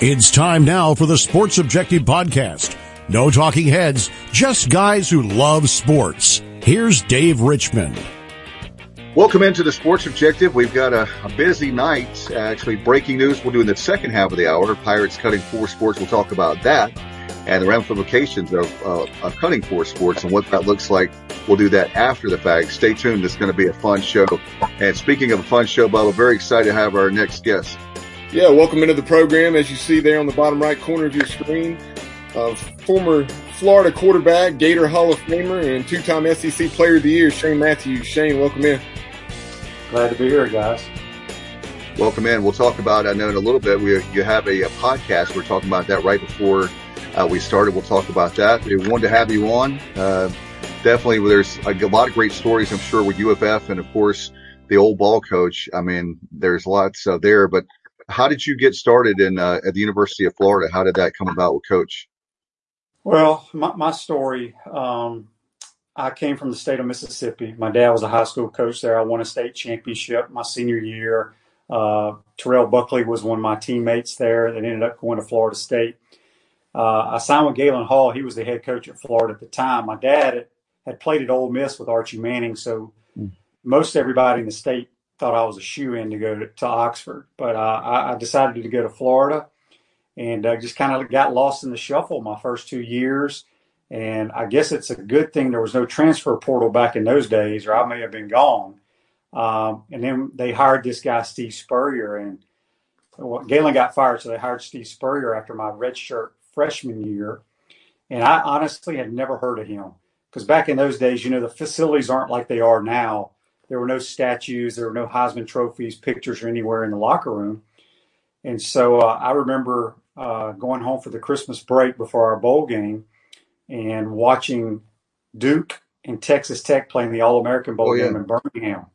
It's time now for the Sports Objective Podcast. No talking heads, just guys who love sports. Here's Dave Richmond. Welcome into the Sports Objective. We've got a, a busy night. Actually, breaking news we'll do in the second half of the hour. Pirates cutting four sports. We'll talk about that and the ramifications of, uh, of cutting four sports and what that looks like. We'll do that after the fact. Stay tuned. It's going to be a fun show. And speaking of a fun show, Bubba, very excited to have our next guest. Yeah, welcome into the program. As you see there on the bottom right corner of your screen, uh, former Florida quarterback, Gator Hall of Famer, and two-time SEC Player of the Year, Shane Matthews. Shane, welcome in. Glad to be here, guys. Welcome in. We'll talk about. I know in a little bit. We you have a, a podcast. We're talking about that right before uh, we started. We'll talk about that. We wanted to have you on. Uh, definitely, there's a, a lot of great stories. I'm sure with UFF and of course the old ball coach. I mean, there's lots uh, there, but how did you get started in uh, at the University of Florida? How did that come about with Coach? Well, my, my story. Um, I came from the state of Mississippi. My dad was a high school coach there. I won a state championship my senior year. Uh, Terrell Buckley was one of my teammates there that ended up going to Florida State. Uh, I signed with Galen Hall. He was the head coach at Florida at the time. My dad had, had played at Ole Miss with Archie Manning, so mm. most everybody in the state thought I was a shoe in to go to, to Oxford, but uh, I, I, decided to go to Florida and uh, just kind of got lost in the shuffle my first two years. And I guess it's a good thing there was no transfer portal back in those days, or I may have been gone. Um, and then they hired this guy, Steve Spurrier, and well, Galen got fired, so they hired Steve Spurrier after my redshirt freshman year. And I honestly had never heard of him because back in those days, you know, the facilities aren't like they are now there were no statues, there were no Heisman trophies, pictures, or anywhere in the locker room. And so uh, I remember uh, going home for the Christmas break before our bowl game and watching Duke and Texas Tech playing the All American Bowl oh, yeah. game in Birmingham.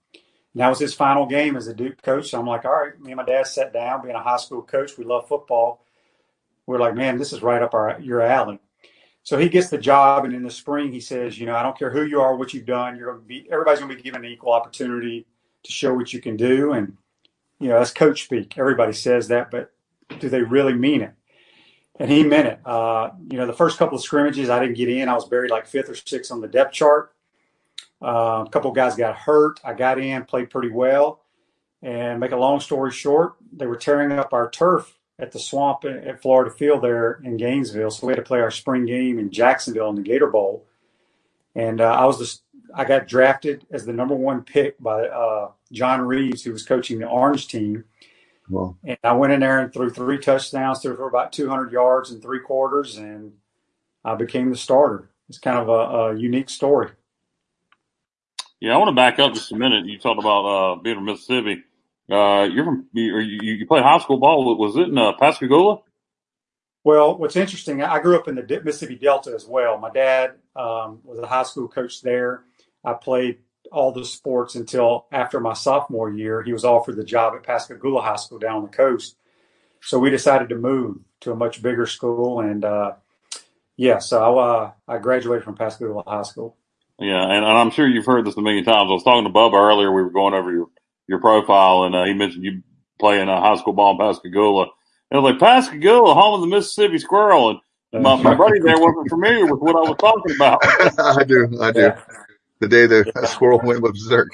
And that was his final game as a Duke coach. So I'm like, all right, me and my dad sat down, being a high school coach, we love football. We're like, man, this is right up our your alley. So he gets the job, and in the spring, he says, "You know, I don't care who you are, what you've done. You're going to be everybody's going to be given an equal opportunity to show what you can do." And you know, that's coach speak. Everybody says that, but do they really mean it? And he meant it. Uh, you know, the first couple of scrimmages, I didn't get in. I was buried like fifth or sixth on the depth chart. Uh, a couple of guys got hurt. I got in, played pretty well. And make a long story short, they were tearing up our turf at the swamp at Florida Field there in Gainesville. So we had to play our spring game in Jacksonville in the Gator Bowl. And uh, I was just, I got drafted as the number one pick by uh, John Reaves, who was coaching the Orange team. Wow. And I went in there and threw three touchdowns, threw for about 200 yards and three quarters, and I became the starter. It's kind of a, a unique story. Yeah, I want to back up just a minute. You talked about uh, being from Mississippi. Uh, you're from you, you played high school ball. Was it in uh, Pascagoula? Well, what's interesting, I grew up in the Mississippi Delta as well. My dad um, was a high school coach there. I played all the sports until after my sophomore year. He was offered the job at Pascagoula High School down on the coast. So we decided to move to a much bigger school. And uh, yeah, so I, uh, I graduated from Pascagoula High School. Yeah, and, and, I'm sure you've heard this a million times. I was talking to Bubba earlier. We were going over your your profile, and uh, he mentioned you playing uh, high school ball in Pascagoula. And I was like, Pascagoula, home of the Mississippi Squirrel. And my, my buddy there wasn't familiar with what I was talking about. I do, I do. Yeah. The day the squirrel went berserk.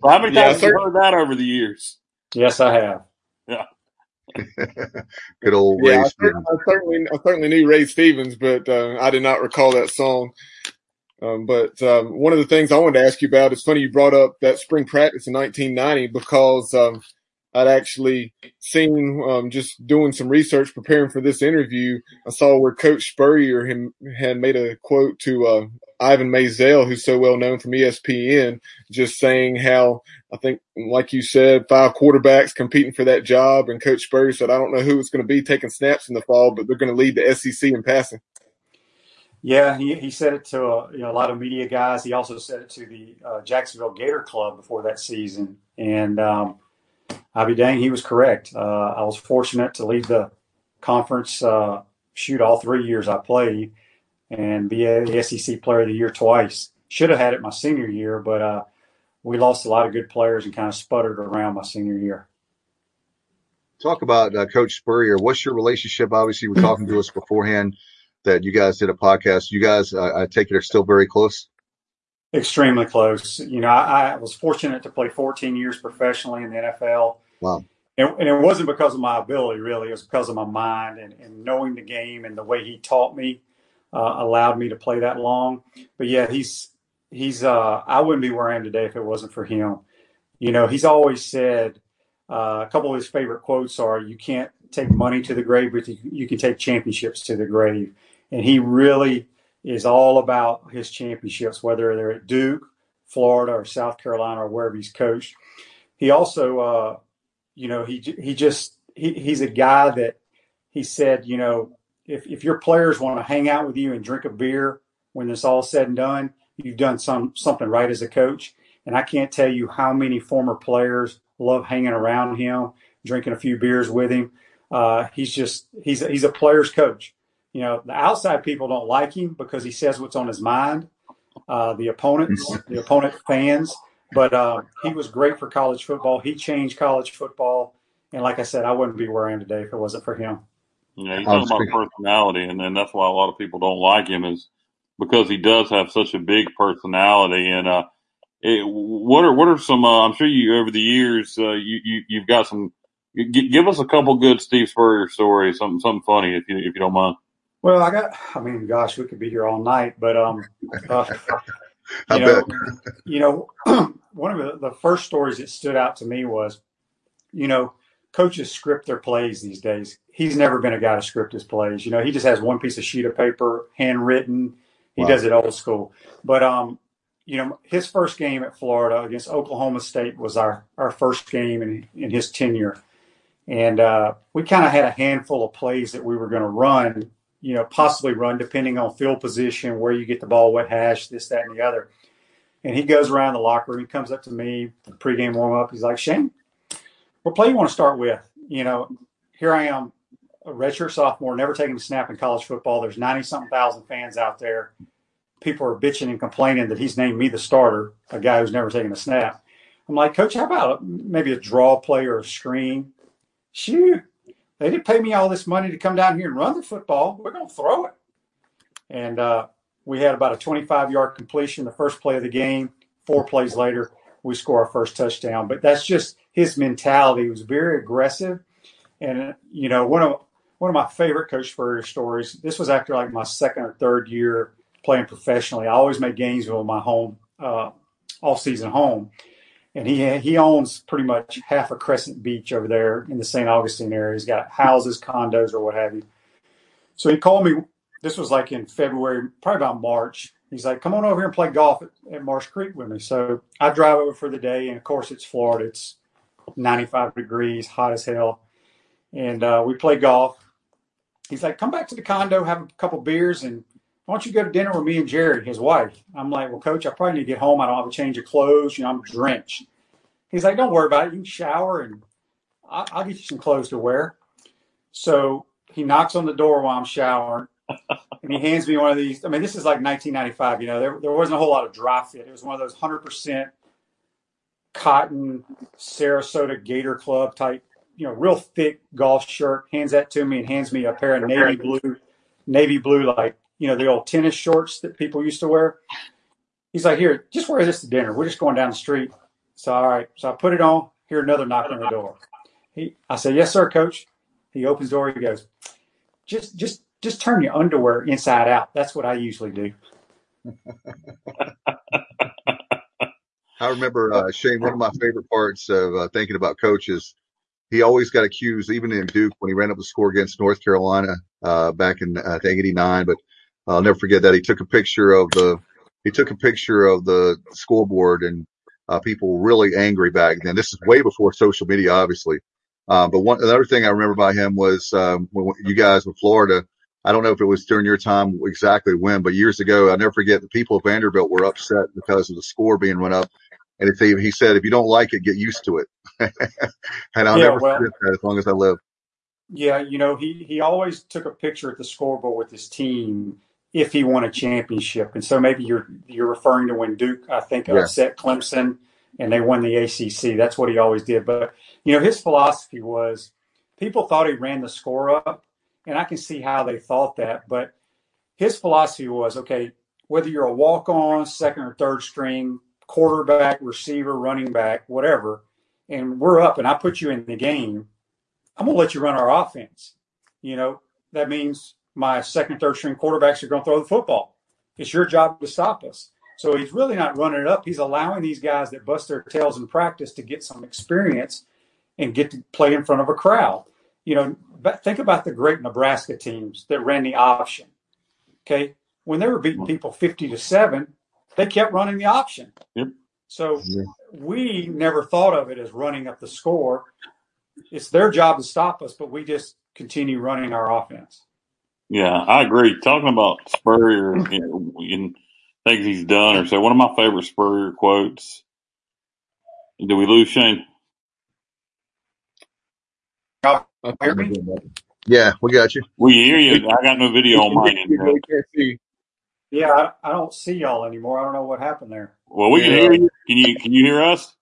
Well, how many times yeah, have you heard that over the years? Yes, I have. Yeah. Good old yeah, Ray. I, certainly, I certainly knew Ray Stevens, but uh, I did not recall that song. Um, but um, one of the things I wanted to ask you about, it's funny you brought up that spring practice in 1990 because um, I'd actually seen um, just doing some research preparing for this interview. I saw where Coach Spurrier had, had made a quote to uh, Ivan Maisel, who's so well known from ESPN, just saying how I think, like you said, five quarterbacks competing for that job. And Coach Spurrier said, I don't know who it's going to be taking snaps in the fall, but they're going to lead the SEC in passing. Yeah, he, he said it to a, you know, a lot of media guys. He also said it to the uh, Jacksonville Gator Club before that season. And um, I'll be dang, he was correct. Uh, I was fortunate to lead the conference, uh, shoot all three years I played, and be a SEC Player of the Year twice. Should have had it my senior year, but uh, we lost a lot of good players and kind of sputtered around my senior year. talk about uh, Coach Spurrier. What's your relationship? Obviously, you were talking to us beforehand that you guys did a podcast. You guys, uh, I take it, are still very close. Extremely close. You know, I, I, was fortunate to play 14 years professionally in the NFL. Wow. And, and, it wasn't because of my ability, really. It was because of my mind and, and knowing the game and the way he taught me uh, allowed me to play that long. But yeah, he's he's. Uh, I wouldn't be where I am today if it wasn't for him. You know, he's always said uh, a couple of his favorite quotes are, "You can't take money to the grave, but you, you can take championships to the grave." And he really is all about his championships, whether they're at Duke, Florida, or South Carolina, or wherever he's coached. He also, uh, you know, he he just he, he's a guy that he said, you know, if if your players want to hang out with you and drink a beer when it's all said and done, you've done some something right as a coach. And I can't tell you how many former players love hanging around him, drinking a few beers with him. Uh, he's just he's he's a player's coach you know, the outside people don't like him because he says what's on his mind. Uh, the opponents, the opponent fans, but uh, he was great for college football. He changed college football, and like I said, I wouldn't be where I am today if it wasn't for him. Yeah, he's about personality, and then that's why a lot of people don't like him is because he does have such a big personality. And uh, it, what are what are some? Uh, I'm sure you over the years uh, you, you you've got some. give us a couple good Steve Spurrier stories, something something funny if you if you don't mind. Well, I got. I mean, gosh, we could be here all night, but um, uh, you know, you know, one of the, the first stories that stood out to me was, you know, coaches script their plays these days. He's never been a guy to script his plays. You know, he just has one piece of sheet of paper, handwritten. He wow. does it old school. But um, you know, his first game at Florida against Oklahoma State was our our first game in in his tenure, and uh, we kind of had a handful of plays that we were going to run you know, possibly run depending on field position, where you get the ball, what hash, this, that, and the other. And he goes around the locker room. He comes up to me, pregame warm up. He's like, Shane, what play you want to start with? You know, here I am, a redshirt sophomore, never taking a snap in college football. There's 90 something thousand fans out there. People are bitching and complaining that he's named me the starter, a guy who's never taken a snap. I'm like, Coach, how about maybe a draw play or a screen? Shoot, they didn't pay me all this money to come down here and run the football. We're going to throw it. And uh, we had about a 25 yard completion the first play of the game. Four plays later, we score our first touchdown. But that's just his mentality. He was very aggressive. And, you know, one of, one of my favorite Coach Spurrier stories, this was after like my second or third year playing professionally. I always made with my home, uh, off season home and he he owns pretty much half a Crescent Beach over there in the St. Augustine area. He's got houses, condos, or what have you. So he called me. This was like in February, probably about March. He's like, "Come on over here and play golf at, at Marsh Creek with me." So I drive over for the day, and of course it's Florida. It's 95 degrees, hot as hell, and uh, we play golf. He's like, "Come back to the condo, have a couple beers, and why don't you go to dinner with me and Jerri, his wife? I'm like, well, coach, I probably need to get home. I don't have a change of clothes. You know, I'm drenched. He's like, don't worry about it. You can shower and I'll, I'll get you some clothes to wear. So he knocks on the door while I'm showering and he hands me one of these. I mean, this is like 1995. You know, there, there wasn't a whole lot of dry fit. It was one of those 100% cotton Sarasota Gator Club type, you know, real thick golf shirt. Hands that to me and hands me a pair of navy blue, navy blue, like you know, the old tennis shorts that people used to wear. He's like, here, just wear this to dinner. We're just going down the street. So, all right. So I put it on. Hear another knock on the door. He, I said, yes, sir, coach. He opens the door. He goes, just, just, just turn your underwear inside out. That's what I usually do. I remember uh, Shane. One of my favorite parts of uh, thinking about coaches, he always got accused, even in Duke when he ran up the score against North Carolina uh, back in I think '89. But I'll never forget that he took a picture of the he took a picture of the scoreboard and uh, people were really angry back then. This is way before social media, obviously. Uh, but one another thing I remember by him was um, when you guys with Florida. I don't know if it was during your time exactly when, but years ago, I never forget the people of Vanderbilt were upset because of the score being run up. And if he, he said, if you don't like it, get used to it. and I'll yeah, never well, forget that as long as I live. Yeah, you know, he, he always took a picture at the scoreboard with his team if he won a championship. And so maybe you're you're referring to when Duke, I think, yeah. upset Clemson and they won the ACC. That's what he always did. But you know, his philosophy was people thought he ran the score up, and I can see how they thought that. But his philosophy was okay, whether you're a walk on, second or third string, quarterback, receiver, running back, whatever, and we're up and I put you in the game, I'm going to let you run our offense. You know, that means my second, third string quarterbacks are going to throw the football. It's your job to stop us. So he's really not running it up. He's allowing these guys that bust their tails in practice to get some experience and get to play in front of a crowd. You know, but think about the great Nebraska teams that ran the option. Okay. When they were beating mm-hmm. people 50 to 7, they kept running the option. Yep. So we never thought of it as running up the score. It's their job to stop us, but we just continue running our offense. Yeah, I agree. Talking about Spurrier and things he's done, or so one of my favorite Spurrier quotes. Do we lose Shane? Yeah, we got you. We hear you. I got no video on mine. Really yeah, I, I, don't see y'all anymore. I don't know what happened there. Well, we can hear you. Can you can you hear us?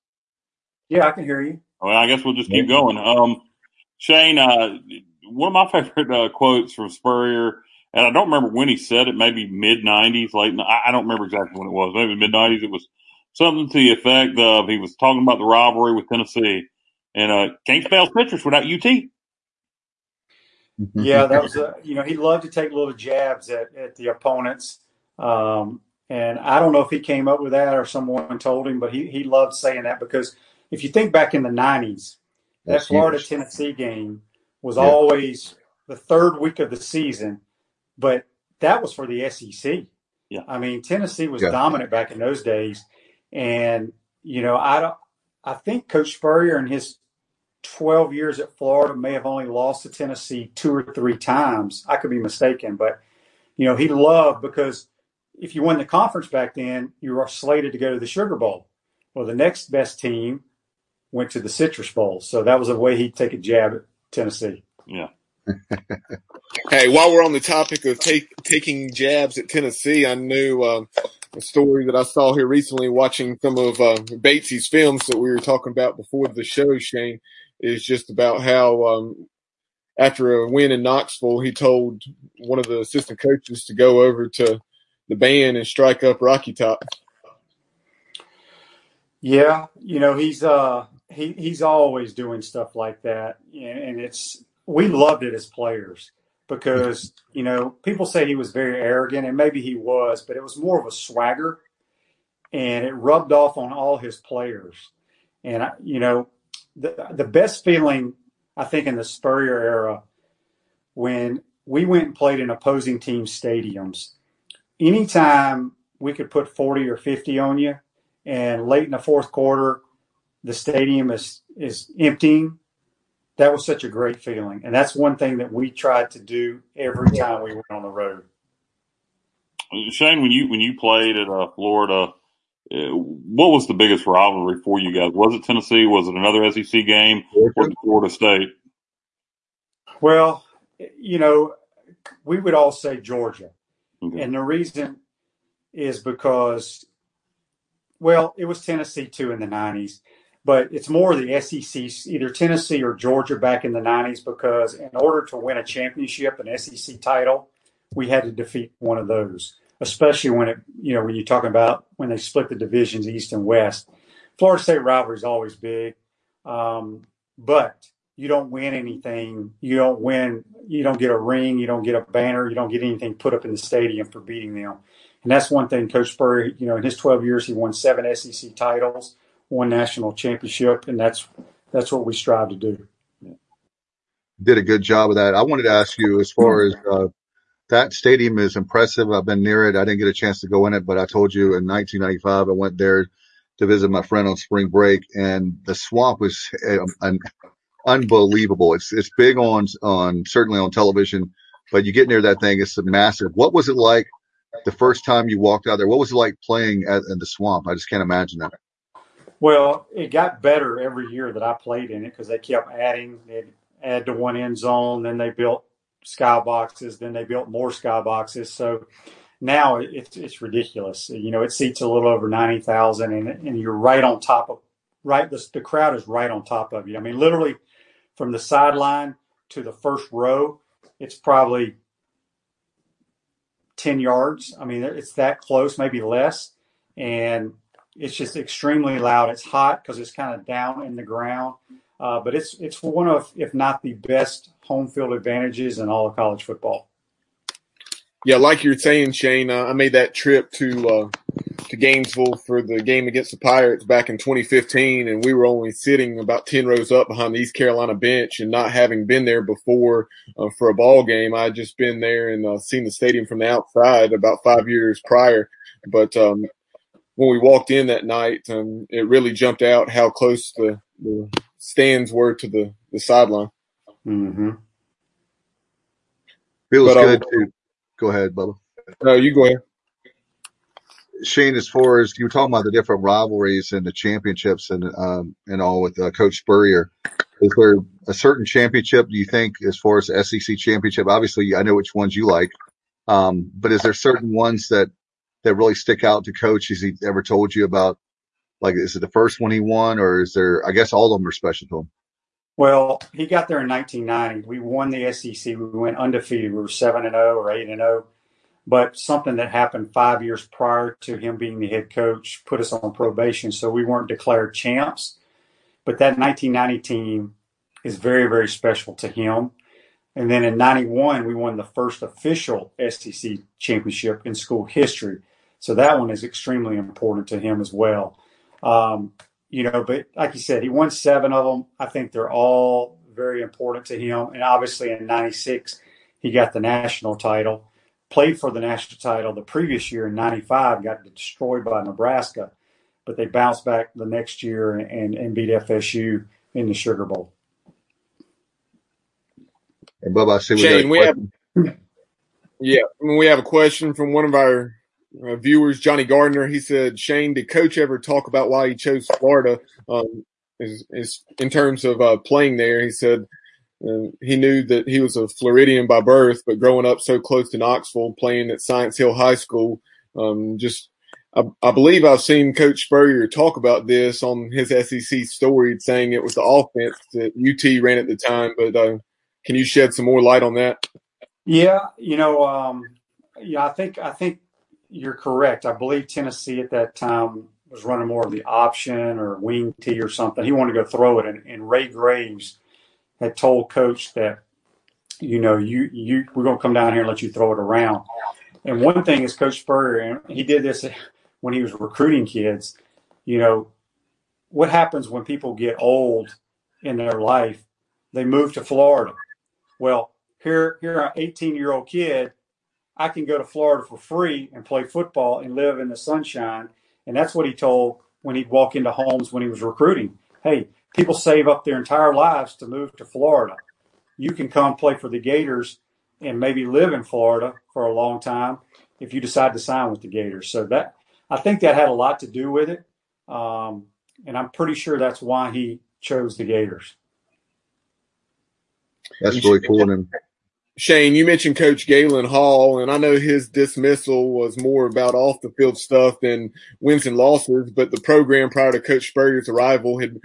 Yeah, I can hear you. Well, I guess we'll just keep going. Um, Shane, uh, one of my favorite uh, quotes from Spurrier, and I don't remember when he said it. Maybe mid '90s, late. I don't remember exactly when it was. Maybe mid '90s. It was something to the effect of he was talking about the rivalry with Tennessee, and uh, can't spell citrus without UT. yeah, that was a, you know he loved to take little jabs at, at the opponents. Um, and I don't know if he came up with that or someone told him, but he, he loved saying that because if you think back in the 90s, that Florida Tennessee game was yeah. always the third week of the season, but that was for the SEC. Yeah. I mean, Tennessee was yeah. dominant back in those days. And, you know, I don't, I think Coach Spurrier in his 12 years at Florida may have only lost to Tennessee two or three times. I could be mistaken, but, you know, he loved because if you won the conference back then, you were slated to go to the Sugar Bowl. Well, the next best team went to the Citrus Bowl. So that was a way he'd take a jab at Tennessee. Yeah. hey, while we're on the topic of take, taking jabs at Tennessee, I knew um, a story that I saw here recently watching some of uh, Batesy's films that we were talking about before the show, Shane, is just about how um, after a win in Knoxville, he told one of the assistant coaches to go over to the band and strike up Rocky Top. Yeah, you know he's uh he he's always doing stuff like that, and it's we loved it as players because you know people say he was very arrogant, and maybe he was, but it was more of a swagger, and it rubbed off on all his players. And you know, the the best feeling I think in the Spurrier era when we went and played in opposing team stadiums anytime we could put 40 or 50 on you and late in the fourth quarter the stadium is is emptying that was such a great feeling. And that's one thing that we tried to do every time we went on the road. Shane when you when you played at uh, florida uh, what was the biggest rivalry for you guys? Was it tennessee? Was it another sec game? Or florida state? Well you know we would all say georgia. Okay. And the reason is because, well, it was Tennessee too in the 90s, but it's more the SEC, either Tennessee or Georgia back in the 90s, because in order to win a championship, an SEC title, we had to defeat one of those, especially when it, you know, when you're talking about when they split the divisions east and west. Florida State rivalry is always big. Um, but you don't win anything. You don't win. You don't get a ring. You don't get a banner. You don't get anything put up in the stadium for beating them. And that's one thing Coach Spurrier, you know, in his 12 years, he won seven SEC titles, one national championship, and that's that's what we strive to do. Did a good job of that. I wanted to ask you as far as uh, that stadium is impressive. I've been near it. I didn't get a chance to go in it, but I told you in 1995 I went there to visit my friend on spring break, and the swamp was an unbelievable. It's it's big on on certainly on television, but you get near that thing, it's massive. What was it like the first time you walked out there? What was it like playing at, in the swamp? I just can't imagine that. Well, it got better every year that I played in it because they kept adding. They'd add to one end zone, then they built sky boxes, then they built more sky boxes. So now it's it's ridiculous. You know, it seats a little over ninety thousand, and and you're right on top of right. The, the crowd is right on top of you. I mean, literally from the sideline to the first row, it's probably 10 yards. I mean, it's that close, maybe less. And it's just extremely loud. It's hot because it's kind of down in the ground. Uh, but it's it's one of, if not the best, home field advantages in all of college football. Yeah, like you're saying, Shane, uh, I made that trip to uh, to Gainesville for the game against the Pirates back in 2015, and we were only sitting about 10 rows up behind the East Carolina bench, and not having been there before uh, for a ball game, I had just been there and uh, seen the stadium from the outside about five years prior. But um, when we walked in that night, um, it really jumped out how close the, the stands were to the, the sideline. Mm-hmm. Feels but, good um, to go ahead, Bubba. No, you go ahead. Shane, as far as you were talking about the different rivalries and the championships and um, and all with uh, Coach Spurrier, is there a certain championship do you think, as far as the SEC championship? Obviously, I know which ones you like, um, but is there certain ones that that really stick out to Coach? Has he ever told you about? Like, is it the first one he won, or is there? I guess all of them are special to him. Well, he got there in 1990. We won the SEC. We went undefeated. We were seven and zero oh or eight and zero. Oh. But something that happened five years prior to him being the head coach put us on probation, so we weren't declared champs. But that 1990 team is very, very special to him. And then in 91, we won the first official SEC championship in school history. So that one is extremely important to him as well. Um, you know, but like you said, he won seven of them. I think they're all very important to him. And obviously in 96, he got the national title, played for the national title the previous year in 95, got destroyed by Nebraska, but they bounced back the next year and, and beat FSU in the Sugar Bowl. And Bubba, I see we Shane, we have, yeah, we have a question from one of our uh, viewers, Johnny Gardner. He said, Shane, did coach ever talk about why he chose Florida? Um, is, is in terms of uh, playing there, he said uh, he knew that he was a Floridian by birth, but growing up so close to Knoxville, playing at Science Hill High School, um, just I, I, believe I've seen Coach Spurrier talk about this on his SEC story, saying it was the offense that UT ran at the time. But uh, can you shed some more light on that? Yeah, you know, um, yeah, I think I think you're correct. I believe Tennessee at that time was running more of the option or wing tee or something. He wanted to go throw it, and, and Ray Graves had told Coach that, you know, you you we're going to come down here and let you throw it around. And one thing is Coach Spurrier, and he did this when he was recruiting kids. You know, what happens when people get old in their life? They move to Florida. Well, here here an 18 year old kid I can go to Florida for free and play football and live in the sunshine. And that's what he told when he'd walk into homes when he was recruiting. Hey, people save up their entire lives to move to Florida. You can come play for the Gators and maybe live in Florida for a long time if you decide to sign with the Gators. So that I think that had a lot to do with it. Um, and I'm pretty sure that's why he chose the Gators. That's really cool. And Shane, you mentioned Coach Galen Hall, and I know his dismissal was more about off the field stuff than wins and losses, but the program prior to Coach Spurrier's arrival had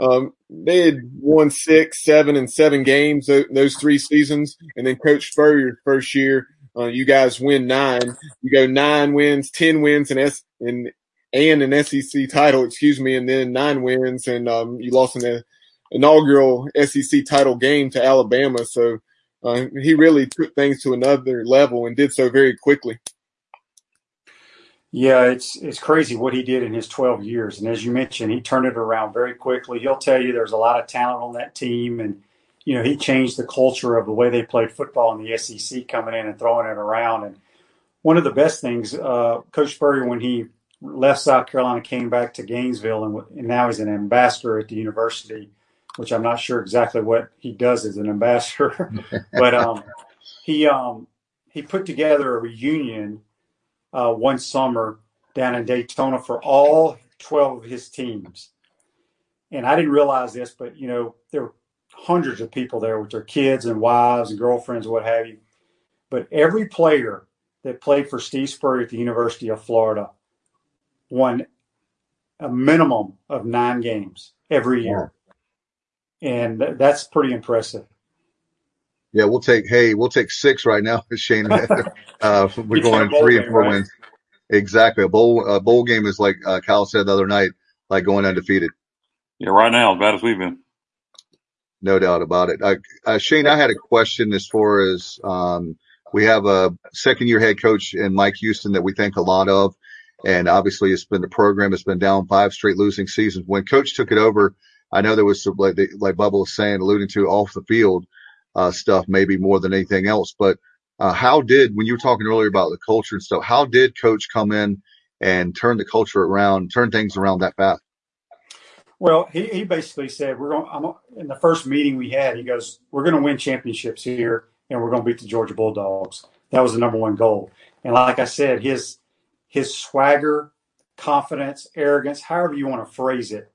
um, they had won six, seven, and seven games those three seasons, and then Coach Spurrier's first year, uh, you guys win nine. You go nine wins, ten wins, and S and and an SEC title, excuse me, and then nine wins, and um, you lost in the inaugural SEC title game to Alabama. So uh, he really took things to another level and did so very quickly. Yeah, it's it's crazy what he did in his 12 years, and as you mentioned, he turned it around very quickly. He'll tell you there's a lot of talent on that team, and you know he changed the culture of the way they played football in the SEC, coming in and throwing it around. And one of the best things, uh, Coach Spurrier, when he left South Carolina, came back to Gainesville, and, and now he's an ambassador at the university which I'm not sure exactly what he does as an ambassador, but um, he um, he put together a reunion uh, one summer down in Daytona for all 12 of his teams. And I didn't realize this, but you know there were hundreds of people there with their kids and wives and girlfriends, and what have you. But every player that played for Steve Spurrier at the University of Florida won a minimum of nine games every year and that's pretty impressive. Yeah, we'll take. Hey, we'll take six right now, Shane. uh, we're going three and four right? wins. Exactly. A bowl a bowl game is like uh, Kyle said the other night, like going undefeated. Yeah, right now, as bad as we've been. No doubt about it. Uh, uh, Shane, I had a question as far as um, we have a second year head coach in Mike Houston that we think a lot of. And obviously it's been the program has been down five straight losing seasons. When coach took it over, I know there was some, like, like Bubba was saying, alluding to off the field, uh, stuff, maybe more than anything else. But, uh, how did, when you were talking earlier about the culture and stuff, how did coach come in and turn the culture around, turn things around that fast? Well, he, he basically said, we're going, I'm, in the first meeting we had, he goes, we're going to win championships here and we're going to beat the Georgia Bulldogs. That was the number one goal. And like I said, his, his swagger, confidence, arrogance, however you want to phrase it,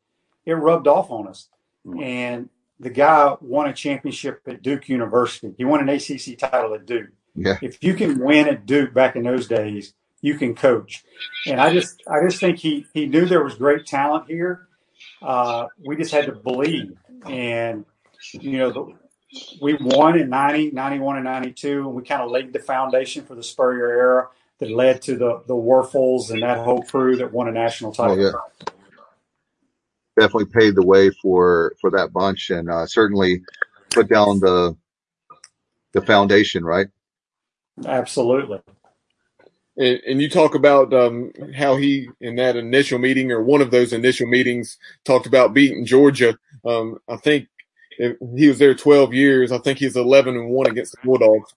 it rubbed off on us. Mm. And the guy won a championship at Duke University. He won an ACC title at Duke. Yeah. If you can win at Duke back in those days, you can coach. And I just, I just think he he knew there was great talent here. Uh, we just had to believe. And you know, the, we won in 90, 91, and 92, and we kind of laid the foundation for the Spurrier era that led to the the Wuerffels and that whole crew that won a national title. Oh, yeah. Definitely paved the way for for that bunch, and uh, certainly put down the the foundation, right? Absolutely. And, and you talk about um, how he, in that initial meeting or one of those initial meetings, talked about beating Georgia. Um, I think he was there 12 years. I think he's 11 and one against the Bulldogs.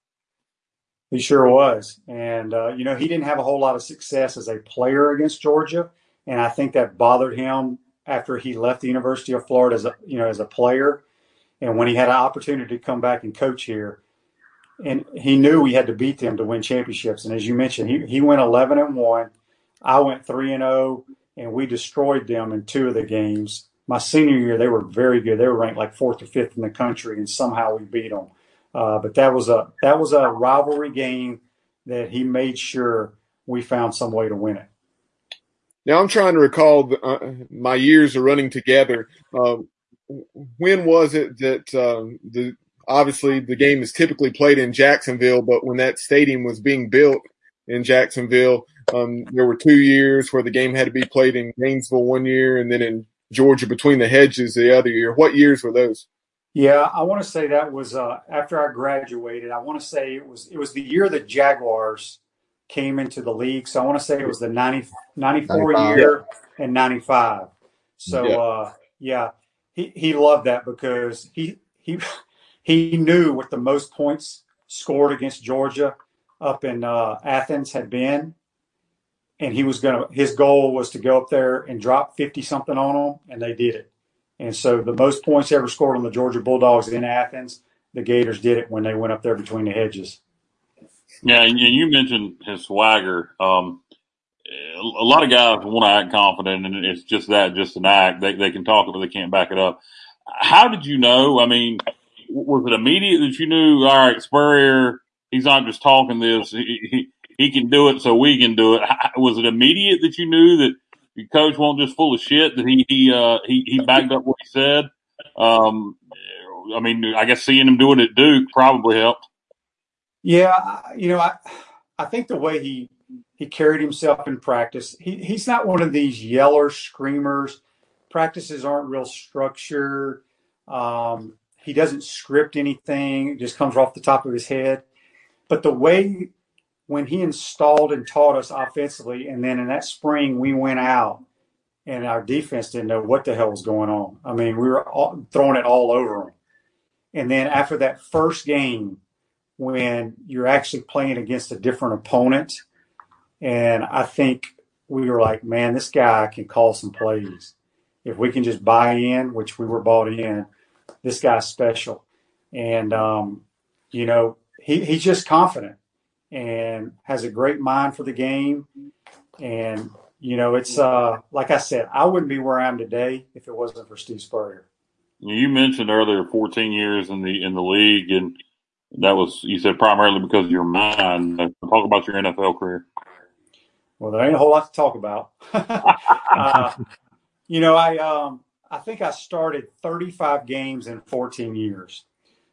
He sure was. And, uh, you know, he didn't have a whole lot of success as a player against Georgia. And I think that bothered him after he left the University of Florida as a, you know, as a player. And when he had an opportunity to come back and coach here, and he knew we had to beat them to win championships. And as you mentioned, he, he went 11 and 1. I went 3 and 0, and we destroyed them in two of the games. My senior year, they were very good. They were ranked like fourth or fifth in the country, and somehow we beat them. Uh, but that was a that was a rivalry game that he made sure we found some way to win it. Now I'm trying to recall the, uh, my years of running together. Um, when was it that um, the obviously the game is typically played in Jacksonville, but when that stadium was being built in Jacksonville, um, there were two years where the game had to be played in Gainesville one year, and then in Georgia between the hedges the other year. What years were those? Yeah, I want to say that was uh, after I graduated. I want to say it was it was the year the Jaguars came into the league. So I want to say it was the 90, 94 year and 95. So yeah. Uh, yeah, he, he loved that because he he he knew what the most points scored against Georgia up in uh, Athens had been, and he was gonna his goal was to go up there and drop fifty something on them, and they did it. And so the most points ever scored on the Georgia Bulldogs in Athens, the Gators did it when they went up there between the hedges. Yeah, and you mentioned his swagger. Um, a lot of guys want to act confident, and it's just that, just an act. They they can talk it, but they can't back it up. How did you know? I mean, was it immediate that you knew? All right, Spurrier, he's not just talking this; he, he, he can do it, so we can do it. Was it immediate that you knew that your coach won't just full of shit that he he uh, he, he backed up what he said. Um, I mean, I guess seeing him doing it at Duke probably helped. Yeah, you know, I I think the way he he carried himself in practice, he he's not one of these yeller screamers. Practices aren't real structured. Um, he doesn't script anything; it just comes off the top of his head. But the way when he installed and taught us offensively, and then in that spring we went out and our defense didn't know what the hell was going on. I mean, we were all, throwing it all over them. And then after that first game, when you're actually playing against a different opponent, and I think we were like, man, this guy can call some plays. If we can just buy in, which we were bought in, this guy's special. And, um, you know, he, he's just confident and has a great mind for the game. And, you know, it's uh, like I said, I wouldn't be where I am today if it wasn't for Steve Spurrier. You mentioned earlier 14 years in the in the league, and that was you said primarily because of your mind. Talk about your NFL career. Well, there ain't a whole lot to talk about. uh, you know, I um, I think I started 35 games in 14 years.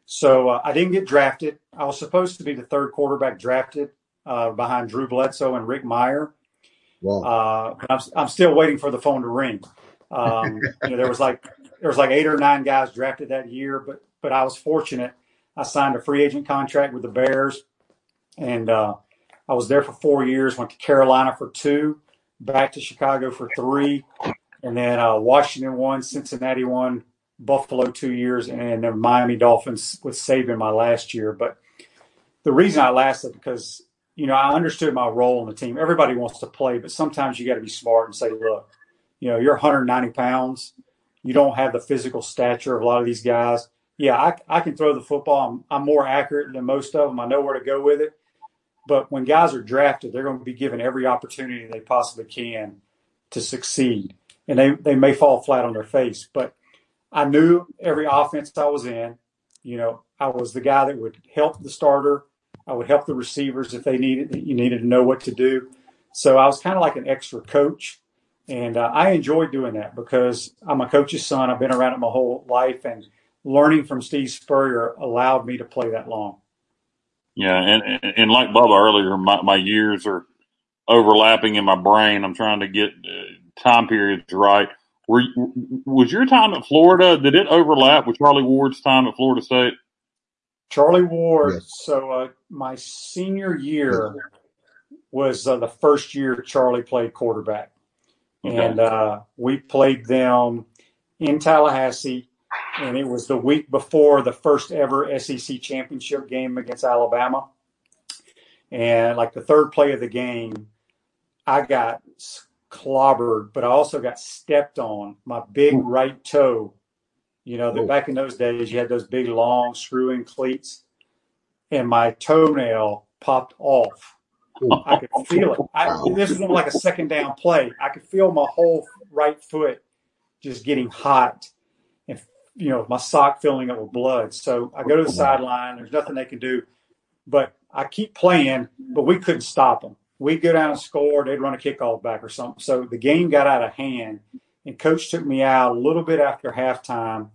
So uh, I didn't get drafted. I was supposed to be the third quarterback drafted uh, behind Drew Bledsoe and Rick Mirer. Wow. Uh, I'm, I'm still waiting for the phone to ring. Um, you know, there was like there was like eight or nine guys drafted that year, but but I was fortunate. I signed a free agent contract with the Bears, and uh, I was there for four years. Went to Carolina for two, back to Chicago for three, and then uh, Washington one, Cincinnati one, Buffalo two years, and then Miami Dolphins with Saban my last year. But the reason I lasted because you know I understood my role in the team. Everybody wants to play, but sometimes you got to be smart and say, look, you know, you're 190 pounds. You don't have the physical stature of a lot of these guys. Yeah, I, I can throw the football. I'm, I'm more accurate than most of them. I know where to go with it. But when guys are drafted, they're going to be given every opportunity they possibly can to succeed. And they, they may fall flat on their face. But I knew every offense I was in, you know, I was the guy that would help the starter. I would help the receivers if they needed you needed to know what to do. So I was kind of like an extra coach. And uh, I enjoyed doing that because I'm a coach's son. I've been around it my whole life, and learning from Steve Spurrier allowed me to play that long. Yeah, and and like Bubba earlier, my, my years are overlapping in my brain. I'm trying to get uh, time periods right. Were was your time at Florida? Did it overlap with Charlie Ward's time at Florida State? Charlie Ward. Yes. So uh, my senior year was uh, the first year Charlie played quarterback, okay. and uh, we played them in Tallahassee, and it was the week before the first ever SEC championship game against Alabama. And like the third play of the game, I got clobbered, but I also got stepped on my big right toe. You know, that back in those days, you had those big long screw in cleats, and my toenail popped off. I could feel it. I, this was like a second down play. I could feel my whole right foot just getting hot you know, my sock filling up with blood. So I go to the sideline. There's nothing they can do. But I keep playing, but we couldn't stop them we'd go down and score, they'd run a kickoff back or something. So the game got out of hand, and coach took me out a little bit after halftime,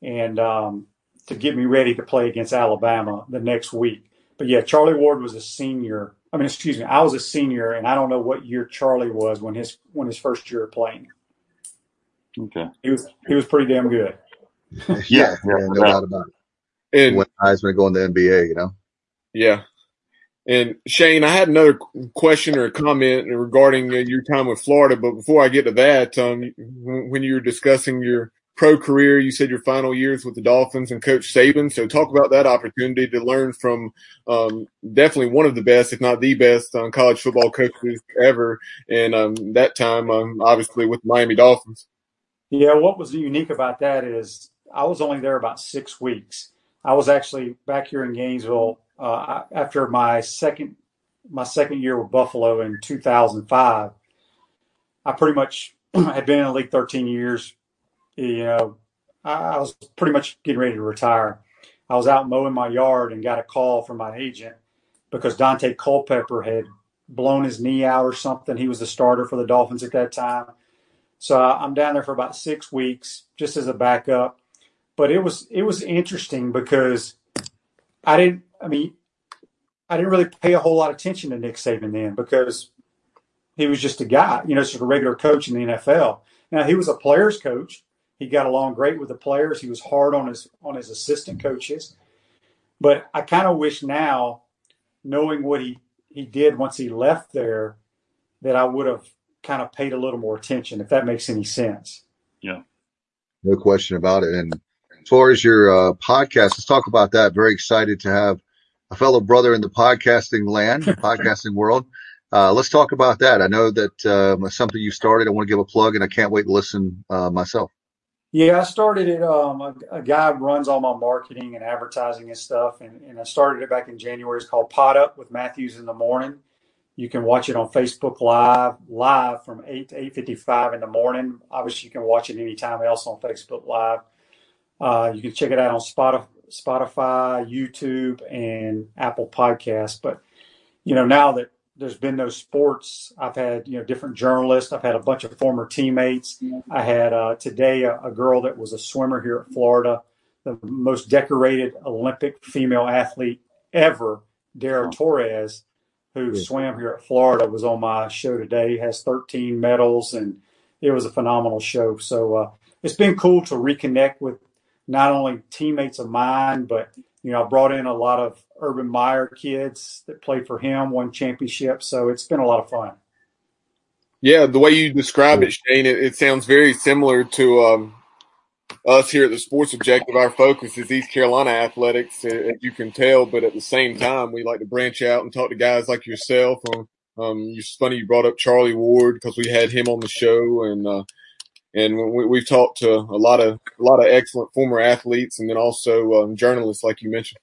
and um, to get me ready to play against Alabama the next week. But yeah, Charlie Ward was a senior. I mean, excuse me, I was a senior, and I don't know what year Charlie was when his when his first year playing. Okay, he was he was pretty damn good. yeah, yeah, no doubt about it. And when Heisman going to the NBA, you know. Yeah, and Shane, I had another question or comment regarding uh, your time with Florida, but before I get to that, um, when you were discussing your pro career, you said your final years with the Dolphins and Coach Saban. So talk about that opportunity to learn from um, definitely one of the best, if not the best, um, college football coaches ever. And um, that time, um, obviously, with Miami Dolphins. Yeah, what was unique about that is I was only there about six weeks. I was actually back here in Gainesville uh, after my second my second year with Buffalo in 2005, I pretty much had been in the league 13 years. You know, I was pretty much getting ready to retire. I was out mowing my yard and got a call from my agent because Daunte Culpepper had blown his knee out or something. He was the starter for the Dolphins at that time. So I'm down there for about six weeks just as a backup. But it was it was interesting because I didn't I mean, I didn't really pay a whole lot of attention to Nick Saban then because he was just a guy, you know, just a regular coach in the NFL. Now he was a players coach. He got along great with the players. He was hard on his on his assistant coaches. But I kind of wish now, knowing what he, he did once he left there, that I would have kind of paid a little more attention, if that makes any sense. Yeah. No question about it. And as far as your uh, podcast, let's talk about that. Very excited to have a fellow brother in the podcasting land, the podcasting world. Uh, let's talk about that. I know that uh, something you started. I want to give a plug, and I can't wait to listen uh, myself. Yeah, I started it. Um, a, a, guy runs all my marketing and advertising and stuff, and, and I started it back in January. It's called Pot Up with Matthews in the morning. You can watch it on Facebook Live, live from eight to eight fifty-five in the morning. Obviously, you can watch it anytime else on Facebook Live. Uh, you can check it out on Spotify, Spotify, YouTube, and Apple Podcasts. But you know, now that there's been no sports, I've had you know different journalists. I've had a bunch of former teammates. I had uh, today a, a, girl that was a swimmer here at Florida the most decorated Olympic female athlete ever, Dara Torres, who yeah. swam here at Florida, was on my show today. Has 13 medals, and it was a phenomenal show. So uh, it's been cool to reconnect with not only teammates of mine, but you know, I brought in a lot of Urban Meyer kids that played for him, won championships. So it's been a lot of fun. Yeah, the way you describe it, Shane, it, it sounds very similar to um, us here at the Sports Objective. Our focus is East Carolina athletics, as you can tell, but at the same time, we like to branch out and talk to guys like yourself. Um, um it's funny you brought up Charlie Ward because we had him on the show, and uh, and we, have talked to a lot of a lot of excellent former athletes, and then also um, journalists, like you mentioned.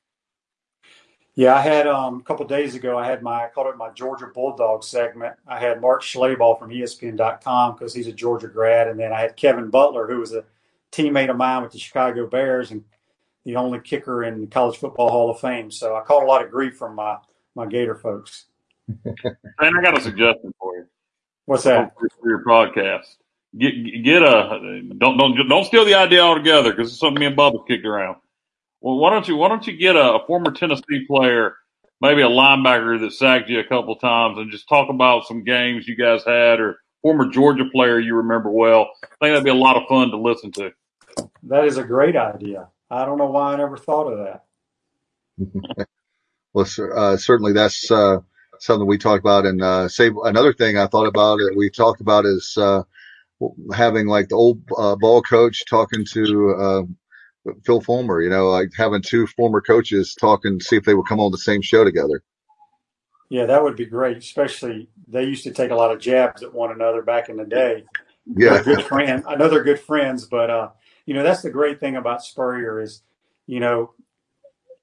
Yeah, I had um, a couple days ago. I had my I called it my Georgia Bulldog segment. I had Mark Schlabach from ESPN.com because he's a Georgia grad, and then I had Kevin Butler, who was a teammate of mine with the Chicago Bears and the only kicker in the College Football Hall of Fame. So I caught a lot of grief from my my Gator folks. And I got a suggestion for you. What's that? For your podcast, get get a don't don't don't steal the idea altogether because it's something me and Bubba kicked around well, why don't you why don't you get a, a former Tennessee player, maybe a linebacker that sacked you a couple times, and just talk about some games you guys had, or former Georgia player you remember well. I think that'd be a lot of fun to listen to. That is a great idea. I don't know why I never thought of that. well, uh, certainly that's uh, something we talked about. And uh, say another thing I thought about that we talked about is uh, having like the old uh, ball coach talking to uh, Phil Fulmer, you know, like having two former coaches talking, see if they would come on the same show together. Yeah, that would be great. Especially they used to take a lot of jabs at one another back in the day. Yeah, good friend. I know they're good friends, but uh, you know that's the great thing about Spurrier is, you know,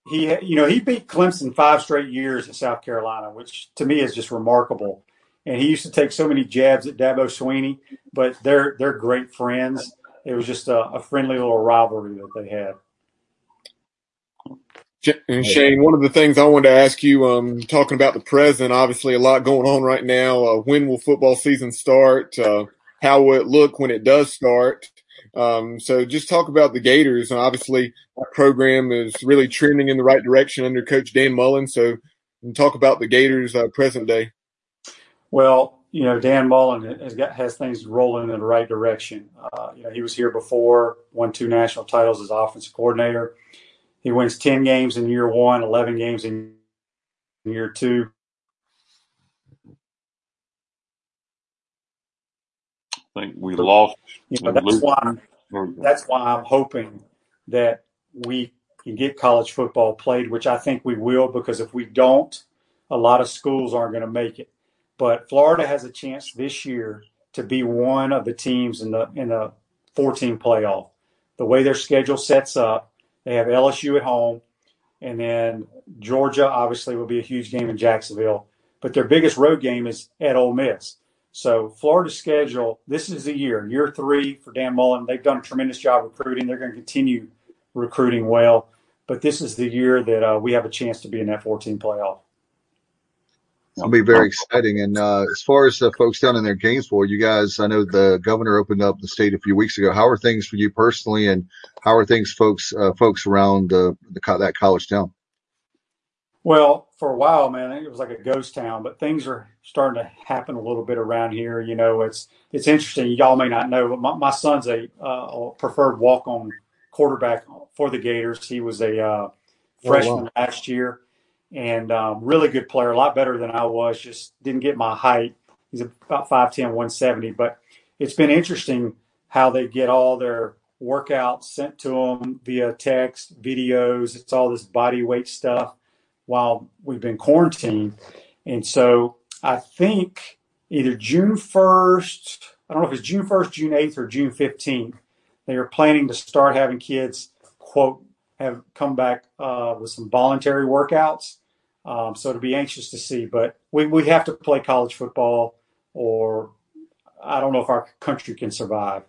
he you know he beat Clemson five straight years at South Carolina, which to me is just remarkable. And he used to take so many jabs at Dabo Swinney, but they're they're great friends it was just a, a friendly little rivalry that they had. And Shane, one of the things I wanted to ask you, um, talking about the present, obviously a lot going on right now. Uh, when will football season start? Uh, how will it look when it does start? Um, so just talk about the Gators. And obviously, our program is really trending in the right direction under Coach Dan Mullen. So talk about the Gators uh, present day. Well, you know, Dan Mullen has got has things rolling in the right direction. Uh, you know, he was here before, won two national titles as offensive coordinator. He wins ten games in year one, eleven games in year two. I think we lost. You know, that's why that's why I'm hoping that we can get college football played, which I think we will, because if we don't, a lot of schools aren't going to make it. But Florida has a chance this year to be one of the teams in the in the 14 playoff. The way their schedule sets up, they have LSU at home, and then Georgia obviously will be a huge game in Jacksonville. But their biggest road game is at Ole Miss. So Florida's schedule, this is the year, year three for Dan Mullen. They've done a tremendous job recruiting. They're going to continue recruiting well. But this is the year that uh, we have a chance to be in that 14 playoff. It'll be very exciting. And uh, as far as the folks down in there, Gainesville, you guys, I know the governor opened up the state a few weeks ago. How are things for you personally, and how are things, folks, uh, folks around uh, the, that college town? Well, for a while, man, it was like a ghost town, but things are starting to happen a little bit around here. You know, it's it's interesting. Y'all may not know, but my, my son's a, uh, preferred walk-on quarterback for the Gators. He was a uh, freshman oh, wow. last year and um, really good player, a lot better than I was. Just didn't get my height. He's about 5'10", 170. But it's been interesting how they get all their workouts sent to them via text, videos. It's all this body weight stuff while we've been quarantined. And so I think either June 1st, I don't know if it's June 1st, June 8th, or June 15th, they are planning to start having kids, quote, have come back uh, with some voluntary workouts. Um, so to be anxious to see, but we, we have to play college football, or I don't know if our country can survive.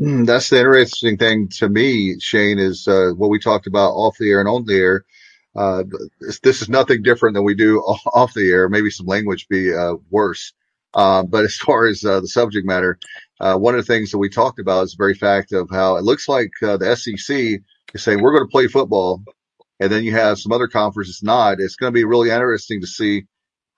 Mm, that's the interesting thing to me, Shane, is uh, what we talked about off the air and on the air. Uh, this, this, is nothing different than we do off the air. Maybe some language be uh, worse. Uh, but as far as uh, the subject matter, uh, one of the things that we talked about is the very fact of how it looks like uh, the SEC is saying we're going to play football, and then you have some other conferences not. It's going to be really interesting to see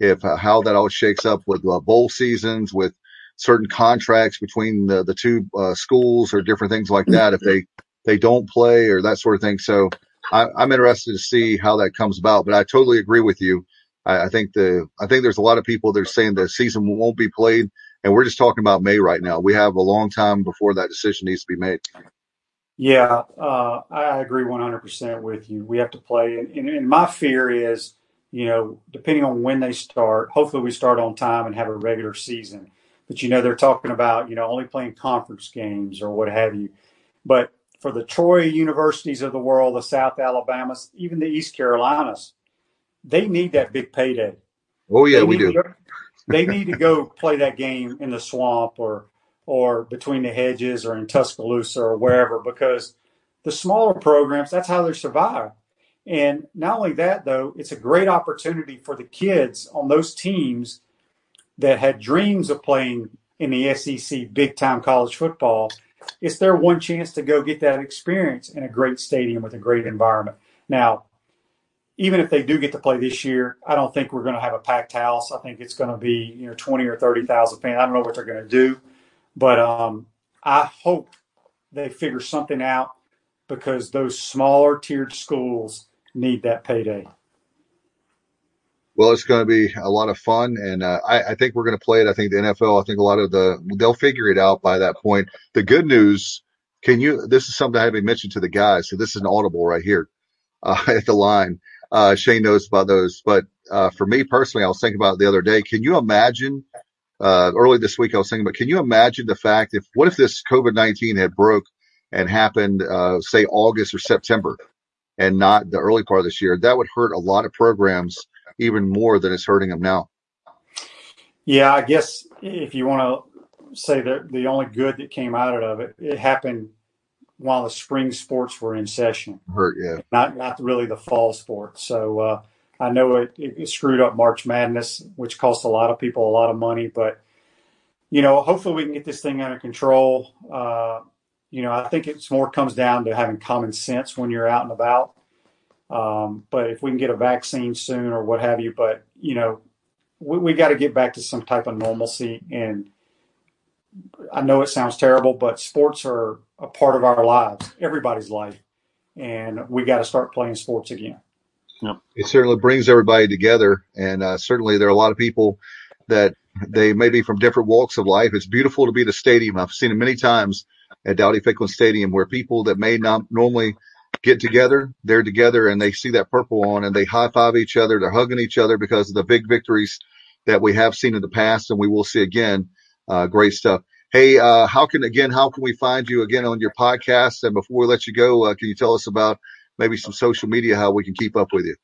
if uh, how that all shakes up with bowl seasons, with certain contracts between the the two schools or different things like that. If they they don't play or that sort of thing. So I'm interested to see how that comes about. But I totally agree with you. I, I think the I think there's a lot of people that are saying the season won't be played, and we're just talking about May right now. We have a long time before that decision needs to be made. Yeah, uh, I agree 100% with you. We have to play. And, and, and, my fear is, you know, depending on when they start, hopefully we start on time and have a regular season. But, you know, they're talking about, you know, only playing conference games or what have you. But for the Troy universities of the world, the South Alabamas, even the East Carolinas, they need that big payday. Oh, yeah, we do. Go, they need to go play that game in the swamp or or between the hedges or in Tuscaloosa or wherever because the smaller programs, that's how they survive. And not only that, though, it's a great opportunity for the kids on those teams that had dreams of playing in the SEC big time college football. It's their one chance to go get that experience in a great stadium with a great environment. Now, even if they do get to play this year, I don't think we're going to have a packed house. I think it's going to be you know twenty or thirty thousand fans. I don't know what they're going to do, but um, I hope they figure something out because those smaller tiered schools need that payday. Well, it's going to be a lot of fun, and uh, I, I, think we're going to play it. I think the NFL. I think a lot of the they'll figure it out by that point. The good news, can you? This is something I haven't mentioned to the guys, so this is an audible right here uh, at the line. Uh, Shane knows about those, but uh, for me personally, I was thinking about it the other day. Can you imagine uh, early this week, I was thinking, but can you imagine the fact if what if this COVID nineteen had broke and happened, uh, say August or September, and not the early part of this year? That would hurt a lot of programs even more than it's hurting them now. Yeah, I guess if you want to say that the only good that came out of it, it happened while the spring sports were in session. Hurt, yeah. Not not really the fall sports. So uh, I know it, it, screwed up March Madness, which cost a lot of people a lot of money. But you know, hopefully we can get this thing under control. Uh, you know, I think it's more comes down to having common sense when you're out and about. Um, but if we can get a vaccine soon or what have you, but you know, we, we got to get back to some type of normalcy. And I know it sounds terrible, but sports are a part of our lives, everybody's life, and we got to start playing sports again. Yep. It certainly brings everybody together, and uh, certainly there are a lot of people that they may be from different walks of life. It's beautiful to be at a stadium. I've seen it many times at Dowdy Ficklen Stadium where people that may not normally get together, they're together and they see that purple on and they high five each other. They're hugging each other because of the big victories that we have seen in the past and we will see again. Uh, great stuff. Hey, uh, how can again? How can we find you again on your podcast? And before we let you go, uh, can you tell us about maybe some social media, how we can keep up with you.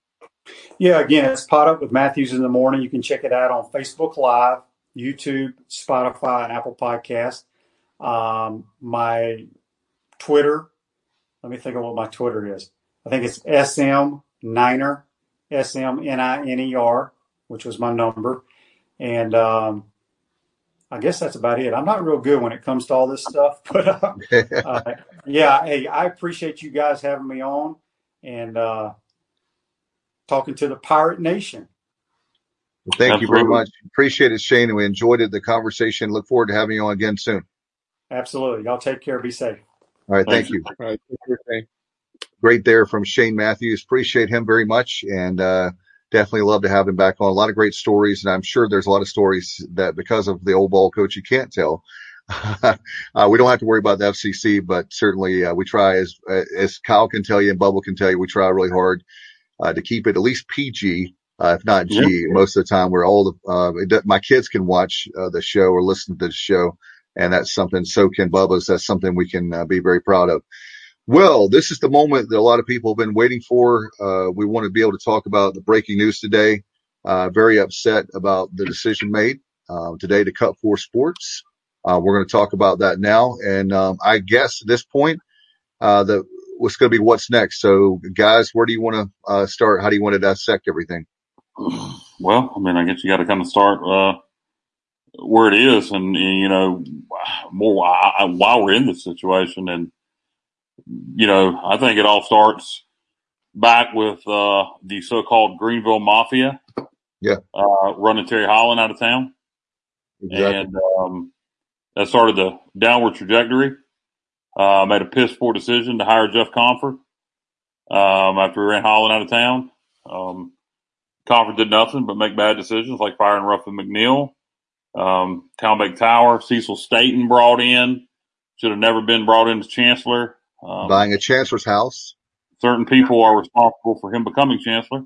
Yeah, again, it's Pot Up with Matthews in the morning. You can check it out on Facebook Live, YouTube, Spotify, and Apple Podcast. Um, my Twitter, let me think of what my Twitter is. I think it's SM Niner, S M N I N E R, which was my number. And um, I guess that's about it. I'm not real good when it comes to all this stuff, but uh, uh, yeah, hey, I appreciate you guys having me on and uh, talking to the Pirate Nation. Well, thank Absolutely. you very much. Appreciate it, Shane, we enjoyed it, the conversation. Look forward to having you on again soon. Absolutely. Y'all take care. Be safe. All right. Thank you. All right. Great there from Shane Matthews. Appreciate him very much. And, uh, definitely love to have him back on. A lot of great stories. And I'm sure there's a lot of stories that because of the old ball coach, you can't tell. uh, we don't have to worry about the FCC, but certainly uh, we try as as Kyle can tell you and Bubba can tell you, we try really hard uh, to keep it at least PG, uh, if not G, most of the time where all the, uh, it, my kids can watch uh, the show or listen to the show. And that's something, so can Bubba's. That's something we can uh, be very proud of. Well, this is the moment that a lot of people have been waiting for. Uh, we want to be able to talk about the breaking news today. very upset about the decision made today to cut four sports. we're going to talk about that now. And um, I guess at this point, the what's going to be what's next. So, guys, where do you want to uh, start? How do you want to dissect everything? Well, I mean, I guess you got to kind of start uh, where it is, and, and you know, more while we're in this situation, and you know, I think it all starts back with uh, the so-called Greenville Mafia. Yeah, uh, running Terry Holland out of town, exactly. and um, that started the downward trajectory. Uh, made a piss poor decision to hire Jeff Compher um, after we ran Holland out of town. Um, Compher did nothing but make bad decisions like firing Ruffin McNeill, Um, Talbot Tower, Cecil Staton brought in, should have never been brought in as chancellor. Um, Buying a chancellor's house. Certain people are responsible for him becoming chancellor.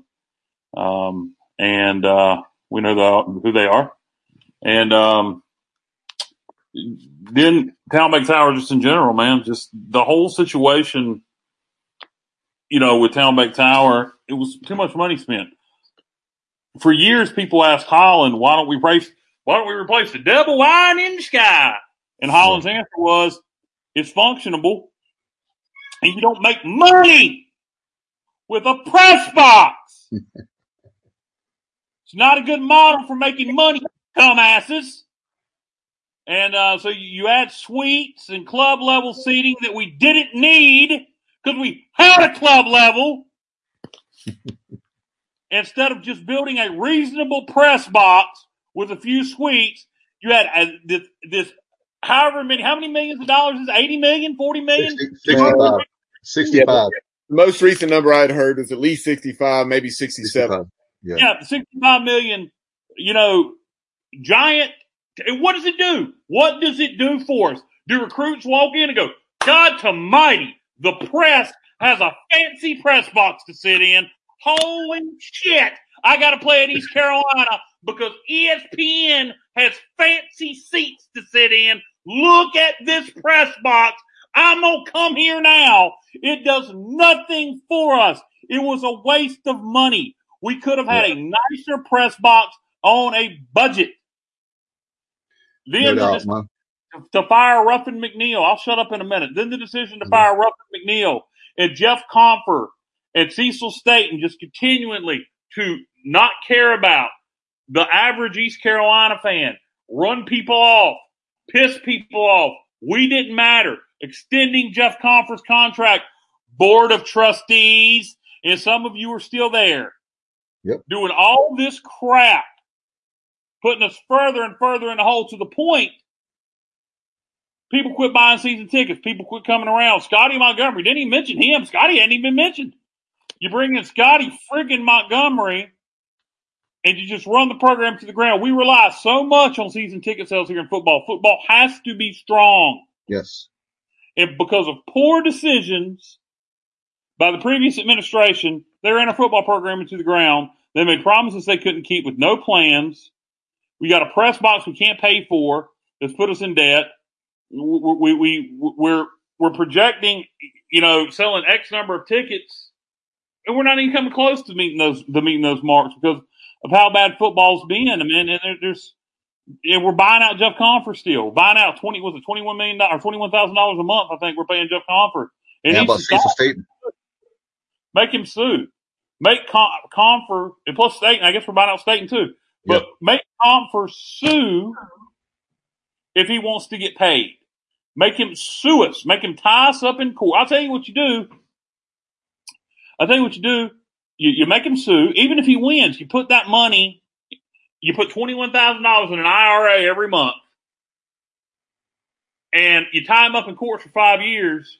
Um, and, uh, we know the, who they are. And, um, then Talbot Tower, just in general, man, just the whole situation, you know, with Talbot Tower, it was too much money spent. For years, people asked Holland, why don't we replace, why don't we replace the double wine in the sky? And Holland's answer was, it's functionable and you don't make money with a press box. it's not a good model for making money, dumbasses. And uh, so you add suites and club level seating that we didn't need because we had a club level instead of just building a reasonable press box with a few suites. You had uh, this, this however many, how many millions of dollars is 80 million, 40 million? 60, 65. 65. Yeah, the most recent number I had heard was at least 65, maybe 67. 65. Yeah. yeah, 65 million, you know, giant. And what does it do? What does it do for us? Do recruits walk in and go, God to mighty, the press has a fancy press box to sit in. Holy shit. I got to play at East Carolina because ESPN has fancy seats to sit in. Look at this press box. I'm going to come here now. It does nothing for us. It was a waste of money. We could have had yeah. a nicer press box on a budget. Then no doubt, to fire Ruffin McNeill, I'll shut up in a minute. Then the decision to mm-hmm. fire Ruffin McNeill and Jeff Compher and Cecil Staton just continually to not care about the average East Carolina fan, run people off, piss people off. We didn't matter. Extending Jeff Compher's contract, board of trustees, and some of you are still there. Yep. Doing all this crap, putting us further and further in the hole to the point people quit buying season tickets. People quit coming around. Scotty Montgomery didn't even mention him. Scotty hadn't even mentioned. You bring in Scotty friggin' Montgomery and you just run the program to the ground. We rely so much on season ticket sales here in football. Football has to be strong. Yes. And because of poor decisions by the previous administration, they ran a football program into the ground. They made promises they couldn't keep with no plans. We got a press box we can't pay for that's put us in debt. We, we, we, we're, we're projecting, you know, selling X number of tickets and we're not even coming close to meeting those, to meeting those marks because of how bad football's been. I mean, and there's, and we're buying out Jeff Compher still. Buying out twenty was it twenty one million dollars, twenty one thousand dollars a month. I think we're paying Jeff Compher. And yeah, about Cecil Staton. Make him sue. Make Com- Compher and plus Staton. I guess we're buying out Staton too. But yep. make Compher sue if he wants to get paid. Make him sue us. Make him tie us up in court. I'll tell you what you do. I'll tell you what you do. You, you make him sue. Even if he wins, you put that money you put $21,000 in an IRA every month and you tie him up in court for five years,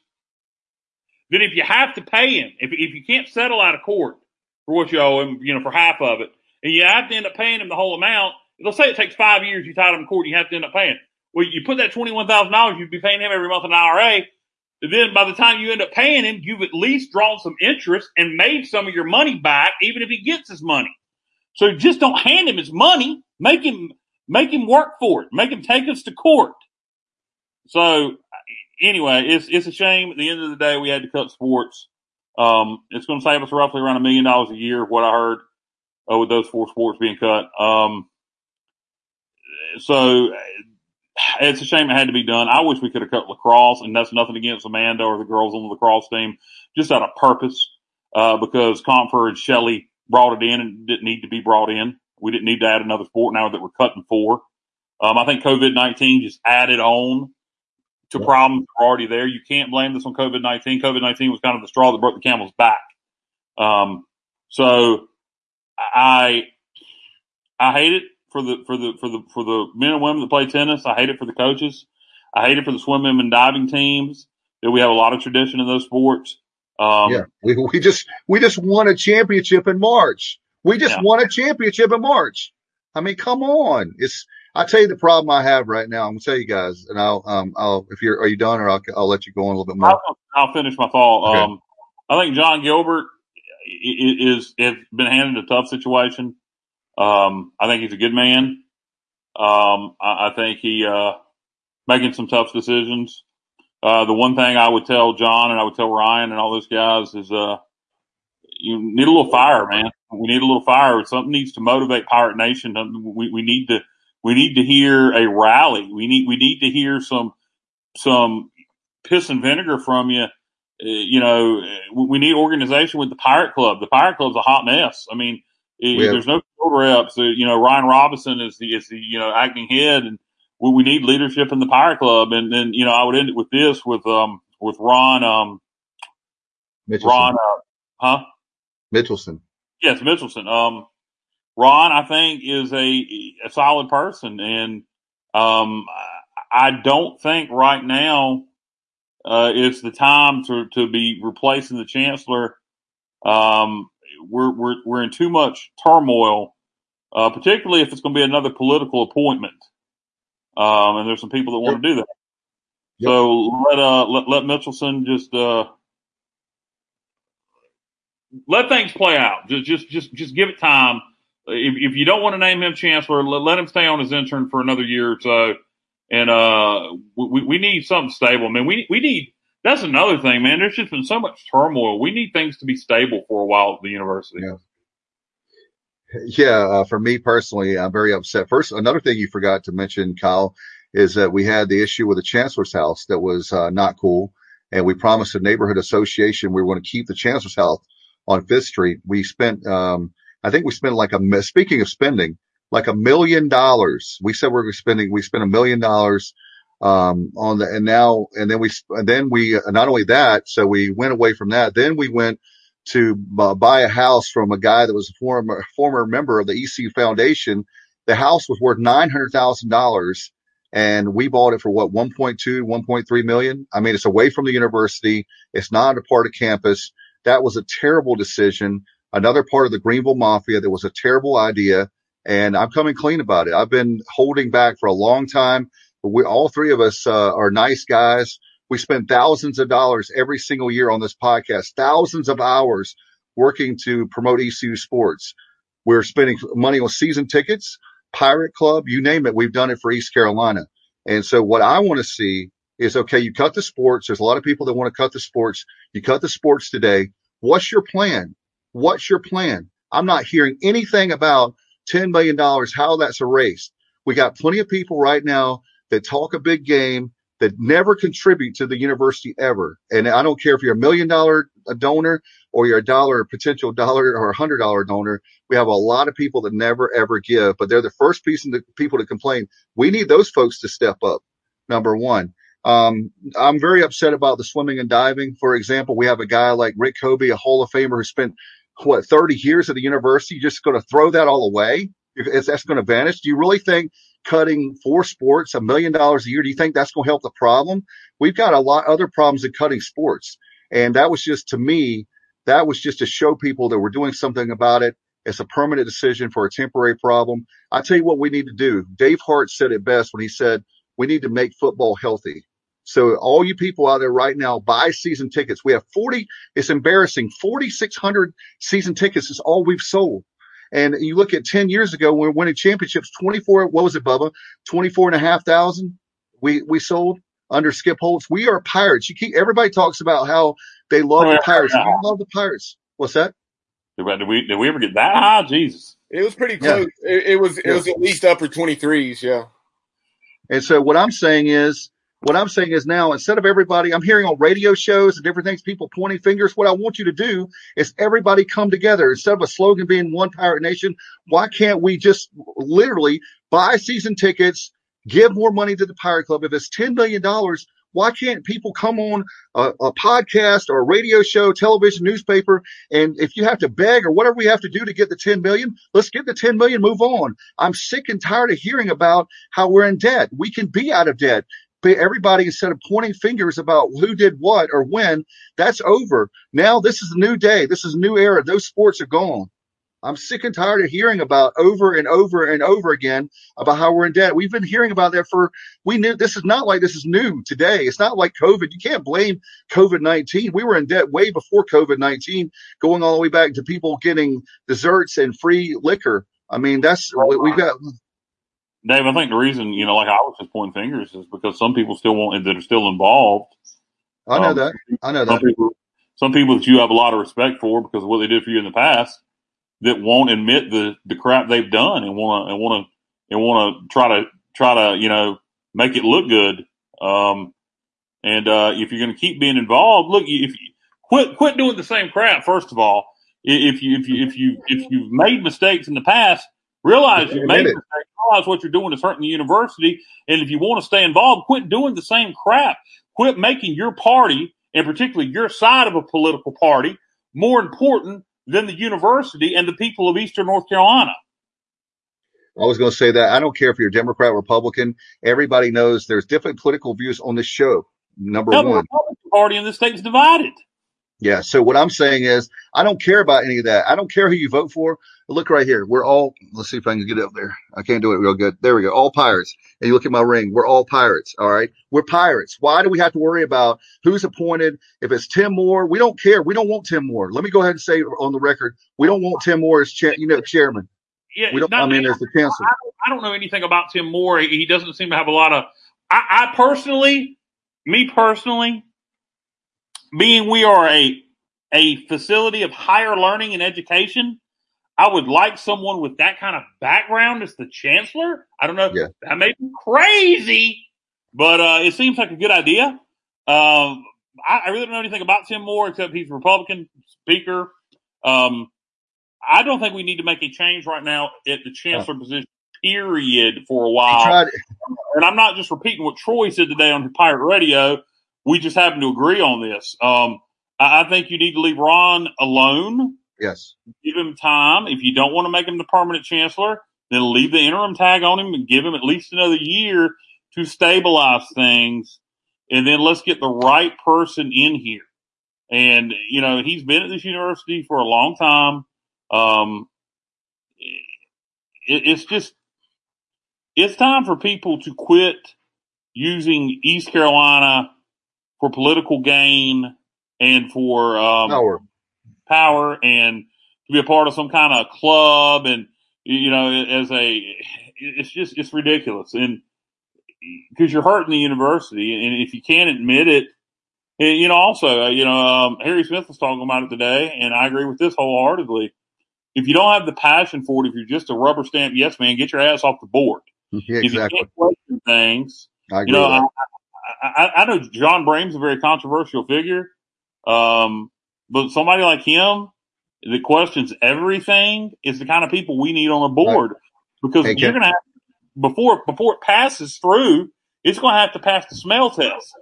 then if you have to pay him, if, if you can't settle out of court for what you owe him, you know, for half of it, and you have to end up paying him the whole amount, let's say it takes five years, you tied him in court, and you have to end up paying. Well, you put that $21,000, you'd be paying him every month in an IRA. Then by the time you end up paying him, you've at least drawn some interest and made some of your money back, even if he gets his money. So just don't hand him his money. Make him make him work for it. Make him take us to court. So anyway, it's it's a shame. At the end of the day, we had to cut sports. Um, it's going to save us roughly around a million dollars a year. What I heard uh, with those four sports being cut. Um, so it's a shame it had to be done. I wish we could have cut lacrosse, and that's nothing against Amanda or the girls on the lacrosse team, just out of purpose, uh, because Compher and Shelley brought it in and didn't need to be brought in. We didn't need to add another sport now that we're cutting four. Um, I think COVID nineteen just added on to problems that were already there. You can't blame this on COVID nineteen. COVID nineteen was kind of the straw that broke the camel's back. Um, so I I hate it for the for the for the for the men and women that play tennis. I hate it for the coaches. I hate it for the swimming and diving teams. That we have a lot of tradition in those sports. Um, yeah, we, we just we just won a championship in March. We just yeah. won a championship in March. I mean, come on. It's I'll tell you the problem I have right now. I'm gonna tell you guys, and I'll um I'll if you're are you done or I'll I'll let you go on a little bit more. I'll, I'll finish my thought. Okay. Um, I think John Gilbert is has been handed a tough situation. Um, I think he's a good man. Um, I, I think he uh making some tough decisions. Uh, the one thing I would tell John and I would tell Ryan and all those guys is, uh, you need a little fire, man. We need a little fire. Something needs to motivate Pirate Nation. We, we need to, we need to hear a rally. We need, we need to hear some, some piss and vinegar from you. Uh, you know, we need organization with the Pirate Club. The Pirate Club's a hot mess. I mean, yeah. there's no reps. You know, Ryan Robinson is the, is the, you know, acting head and, we, we need leadership in the Pirate Club. And then, you know, I would end it with this with, um, with Ron, um, Mitchelson. Ron, uh, huh? Mitchelson. Yes, Mitchelson. Um, Ron, I think is a, a solid person. And, um, I don't think right now, uh, it's the time to, to be replacing the chancellor. Um, we're, we're, we're in too much turmoil, uh, particularly if it's going to be another political appointment. Um, and there's some people that want yep. to do that. Yep. So let, uh, let, let Mitchelson just, uh, let things play out. Just, just, just, just give it time. If, if you don't want to name him chancellor, let, let him stay on as intern for another year or so. And, uh, we, we need something stable. I mean, we, we need, that's another thing, man. There's just been so much turmoil. We need things to be stable for a while at the university. Yeah. Yeah, uh, for me personally, I'm very upset. First, another thing you forgot to mention, Kyle, is that we had the issue with the chancellor's house that was uh, not cool, and we promised the neighborhood association we were going to keep the chancellor's house on Fifth Street. We spent, um, I think we spent like a speaking of spending, like a million dollars. We said we we're spending, we spent a million dollars um, on the, and now, and then we, and then we, not only that, so we went away from that. Then we went to buy a house from a guy that was a former former member of the ECU Foundation. The house was worth nine hundred thousand dollars, and we bought it for what 1.2, 1.3 million. I mean, it's away from the university. It's not a part of campus. That was a terrible decision. Another part of the Greenville Mafia. That was a terrible idea, and I'm coming clean about it. I've been holding back for a long time. But we, all three of us, uh, are nice guys. We spend thousands of dollars every single year on this podcast, thousands of hours working to promote ECU sports. We're spending money on season tickets, Pirate Club, you name it. We've done it for East Carolina. And so what I want to see is, okay, you cut the sports. There's a lot of people that want to cut the sports. You cut the sports today. What's your plan? What's your plan? I'm not hearing anything about $10 million, how that's erased. We got plenty of people right now that talk a big game that never contribute to the university ever. And I don't care if you're a million dollar donor or you're a dollar, potential dollar or a hundred dollar donor. We have a lot of people that never ever give, but they're the first piece of the people to complain. We need those folks to step up. Number one. Um, I'm very upset about the swimming and diving. For example, we have a guy like Rick Kobe, a Hall of Famer who spent what 30 years at the university, just going to throw that all away. If that's going to vanish. Do you really think cutting four sports a million dollars a year. Do you think that's going to help the problem? We've got a lot other problems in cutting sports. And that was just to me, that was just to show people that we're doing something about it. It's a permanent decision for a temporary problem. I tell you what we need to do. Dave Hart said it best when he said we need to make football healthy. So all you people out there right now, buy season tickets. We have 40. It's embarrassing. 4,600 season tickets is all we've sold. And you look at 10 years ago when we were winning championships, 24, what was it, Bubba? 24 and a half thousand we, we sold under Skip Holtz. We are pirates. You keep, everybody talks about how they love the pirates. We love the pirates. What's that? Did we, did we ever get that high? Jesus. It was pretty close. Yeah. It, it, was, it yeah. was at least upper 23s. Yeah. And so what I'm saying is what I'm saying is now, instead of everybody, I'm hearing on radio shows and different things, people pointing fingers. What I want you to do is everybody come together. Instead of a slogan being one pirate nation, why can't we just literally buy season tickets, Give more money to the Pirate Club. If it's $10 million, why can't people come on a, a, podcast or a radio show, television, newspaper, and if you have to beg or whatever we have to do to get the 10 million, let's get the 10 million, move on. I'm sick and tired of hearing about how we're in debt. We can be out of debt. Everybody, instead of pointing fingers about who did what or when, that's over. Now this is a new day. This is a new era. Those sports are gone. I'm sick and tired of hearing about over and over and over again about how we're in debt. We've been hearing about that for, we knew this is not like this is new today. It's not like COVID. You can't blame COVID 19. We were in debt way before COVID 19, going all the way back to people getting desserts and free liquor. I mean, that's, we've got. Dave, I think the reason, you know, like I was just pointing fingers is because some people still want, that are still involved. I know um, that. I know that. Some people, some people that you have a lot of respect for because of what they did for you in the past that won't admit the the crap they've done and want to and want to and want to try to try to you know make it look good. Um, and uh, if you're going to keep being involved, look, if you quit quit doing the same crap. First of all, if you if you if you if you've made mistakes in the past, realize you've made mistakes. Realize what you're doing is hurting the university. And if you want to stay involved, quit doing the same crap. Quit making your party, and particularly your side of a political party, more important than the university and the people of Eastern North Carolina. I was going to say that I don't care if you're Democrat, Republican. Everybody knows there's different political views on this show. Number no, one, the Republican Party in the state is divided. Yeah. So what I'm saying is, I don't care about any of that. I don't care who you vote for. Look right here. We're all, let's see if I can get up there. I can't do it real good. There we go. All pirates. And you look at my ring. We're all pirates. All right. We're pirates. Why do we have to worry about who's appointed? If it's Tim Moore, we don't care. We don't want Tim Moore. Let me go ahead and say on the record, we don't want Tim Moore as chair, you know, chairman. Yeah. We don't, I mean, as the chancellor. I, I, don't know anything about Tim Moore. He doesn't seem to have a lot of, I, I personally, me personally, being we are a, a facility of higher learning and education, I would like someone with that kind of background as the chancellor. I don't know. Yeah. That may be crazy, but uh, it seems like a good idea. Um, I, I, really don't know anything about Tim Moore except he's a Republican speaker. Um, I don't think we need to make a change right now at the chancellor position, period, for a while. And I'm not just repeating what Troy said today on Pirate Radio. We just happen to agree on this. Um, I, I think you need to leave Ron alone Yes. Give him time. If you don't want to make him the permanent chancellor, then leave the interim tag on him and give him at least another year to stabilize things. And then let's get the right person in here. And, you know, he's been at this university for a long time. Um, it, it's just, it's time for people to quit using East Carolina for political gain and for um, power. power and to be a part of some kind of club and you know as a it's just it's ridiculous. And because you're hurting the university and if you can't admit it and, you know also uh, you know um, harry smith was talking about it today and i agree with this wholeheartedly. If you don't have the passion for it if you're just a rubber stamp yes man get your ass off the board. Yeah, exactly. if you can't question things I you know I, I, I, know john Brame's a very controversial figure um, but somebody like him that questions everything is the kind of people we need on the board right. because you're going to have before before it passes through, it's going to have to pass the smell test.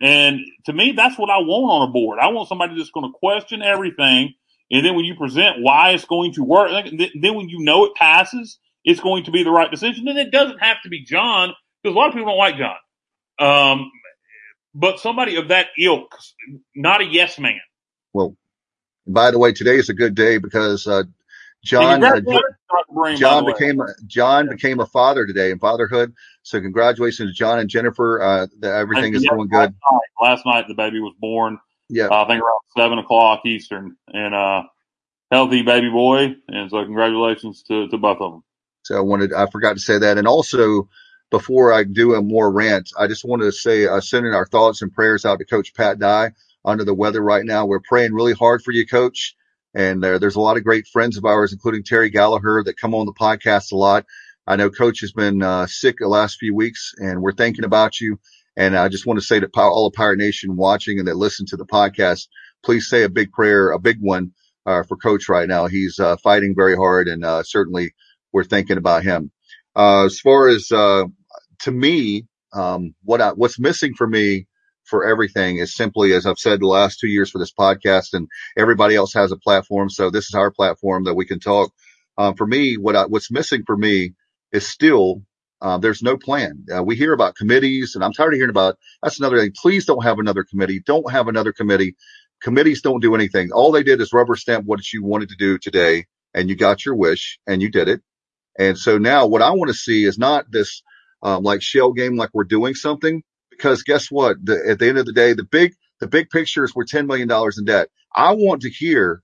And to me, that's what I want on a board. I want somebody that's going to question everything. And then when you present why it's going to work, then when you know it passes, it's going to be the right decision. And it doesn't have to be John because a lot of people don't like John. Um, but somebody of that ilk, not a yes man. Well, by the way, today is a good day because uh, John uh, John became a, John yeah. became a father today in fatherhood. So congratulations to John and Jennifer. Uh, the, everything is going good. Last night, last night, the baby was born. Yeah, uh, I think around seven o'clock Eastern, and uh, healthy baby boy. And so congratulations to, to both of them. So I wanted I forgot to say that, and also before I do a more rant, I just wanted to say uh, sending our thoughts and prayers out to Coach Pat Dye under the weather right now. We're praying really hard for you, coach. And there's a lot of great friends of ours, including Terry Gallagher, that come on the podcast a lot. I know coach has been uh, sick the last few weeks and we're thinking about you. And I just want to say to all of Pirate Nation watching and that listen to the podcast, please say a big prayer, a big one uh, for coach right now. He's uh, fighting very hard and uh, certainly we're thinking about him. Uh, as far as to me, um, what I, what's missing for me for everything is simply, as I've said the last two years for this podcast and everybody else has a platform. So this is our platform that we can talk. Um, for me, what I, what's missing for me is still, uh, there's no plan. Uh, we hear about committees and I'm tired of hearing about, that's another thing. Please don't have another committee. Don't have another committee. Committees don't do anything. All they did is rubber stamp what you wanted to do today and you got your wish and you did it. And so now what I want to see is not this, um, like shell game, like we're doing something because guess what? The, at the end of the day, the big, the big picture is we're $10 million in debt. I want to hear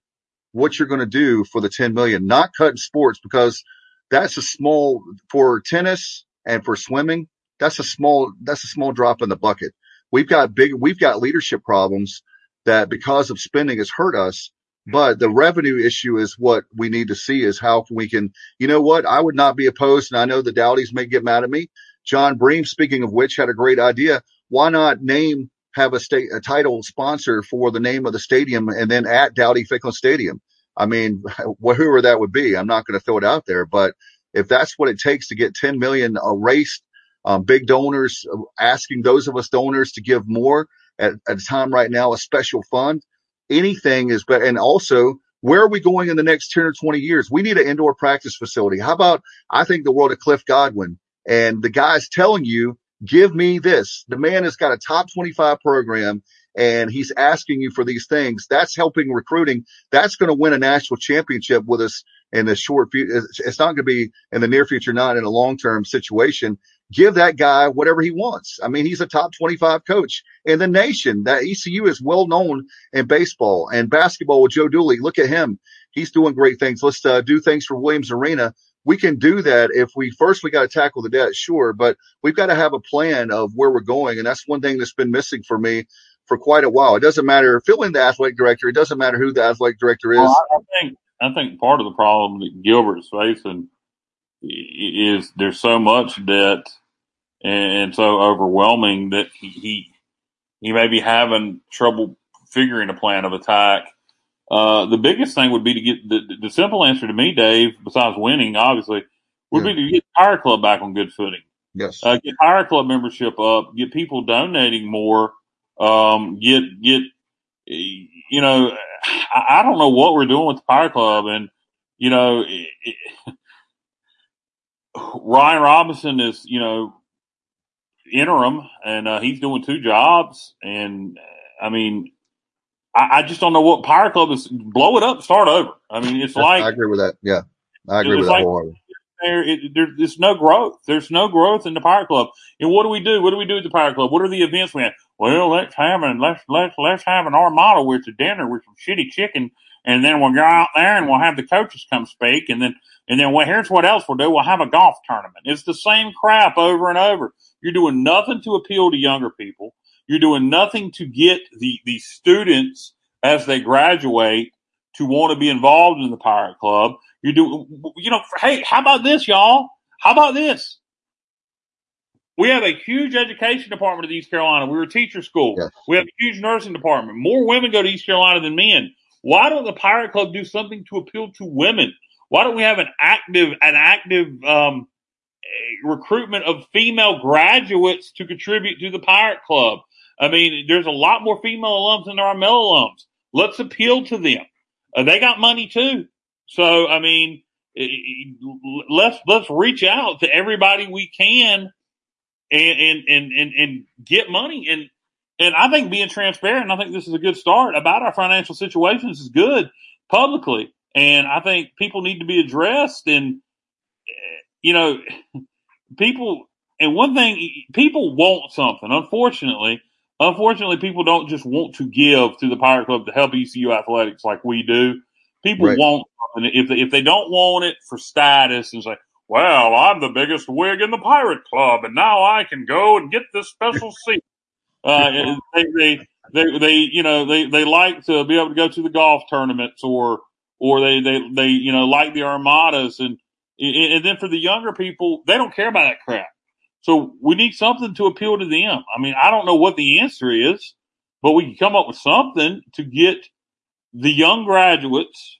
what you're going to do for the 10 million, not cutting sports because that's a small for tennis and for swimming. That's a small, that's a small drop in the bucket. We've got big, we've got leadership problems that because of spending has hurt us. But the revenue issue is what we need to see is how we can, you know what? I would not be opposed. And I know the Dowdies may get mad at me. John Bream, speaking of which, had a great idea. Why not name have a state a title sponsor for the name of the stadium and then at Dowdy Ficklen Stadium? I mean, whoever that would be, I'm not going to throw it out there, but if that's what it takes to get 10 million erased, um, big donors asking those of us donors to give more at, at a time right now, a special fund, anything is better. And also, where are we going in the next 10 or 20 years? We need an indoor practice facility. How about, I think the world of Cliff Godwin and the guy's telling you, give me this. The man has got a top 25 program and he's asking you for these things. That's helping recruiting. That's going to win a national championship with us in the short future. It's not going to be in the near future, not in a long term situation. Give that guy whatever he wants. I mean, he's a top 25 coach in the nation. That ECU is well known in baseball and basketball with Joe Dooley. Look at him. He's doing great things. Let's uh, do things for Williams Arena we can do that if we first we got to tackle the debt, sure, but we've got to have a plan of where we're going, and that's one thing that's been missing for me for quite a while. It doesn't matter filling the athletic director; it doesn't matter who the athletic director is. Well, I think I think part of the problem that Gilbert's facing is there's so much debt and so overwhelming that he he, he may be having trouble figuring a plan of attack uh, the biggest thing would be to get the, the simple answer to me, Dave, besides winning, obviously, would yeah. be to get Pirate Club back on good footing. Yes. Uh, get Pirate Club membership up, get people donating more, um, get, get, you know, I, I, don't know what we're doing with the Pirate Club and, you know, it, it, Ryan Robinson is, you know, interim and, uh, he's doing two jobs. And I mean, I, I, just don't know what Pirate Club is. Blow it up, start over. I mean, it's like I agree with that. Yeah, I agree with that. Like, there, it, there, there's no growth. There's no growth in the Pirate Club. And what do we do? What do we do at the Pirate Club? What are the events we have? Well, let's have an let's let's let's have an Armada with a dinner with some shitty chicken, and then we'll go out there and we'll have the coaches come speak, and then and then well, here's what else we'll do. We'll have a golf tournament. It's the same crap over and over. You're doing nothing to appeal to younger people. You're doing nothing to get the, the students as they graduate to want to be involved in the Pirate Club. You do, you know, hey, how about this, y'all? How about this? We have a huge education department at East Carolina. We're a teacher school. Yes. We have a huge nursing department. More women go to East Carolina than men. Why don't the Pirate Club do something to appeal to women? Why don't we have an active, an active um, recruitment of female graduates to contribute to the Pirate Club? I mean, there's a lot more female alums than there are male alums. Let's appeal to them. Uh, they got money too. So, I mean, let's, let's reach out to everybody we can and, and, and, and, and get money. And, and I think being transparent, I think this is a good start about our financial situations is good publicly. And I think people need to be addressed and, eh, you know, people, and one thing, people want something. Unfortunately, Unfortunately, people don't just want to give to the Pirate Club to help ECU athletics like we do. People right. want something. If they, if they don't want it for status and say, well, I'm the biggest wig in the Pirate Club and now I can go and get this special seat. Uh, they, they, they, they, you know, they, they like to be able to go to the golf tournaments or, or they, they, they, you know, like the armadas and, and then for the younger people, they don't care about that crap. So we need something to appeal to them. I mean, I don't know what the answer is, but we can come up with something to get the young graduates,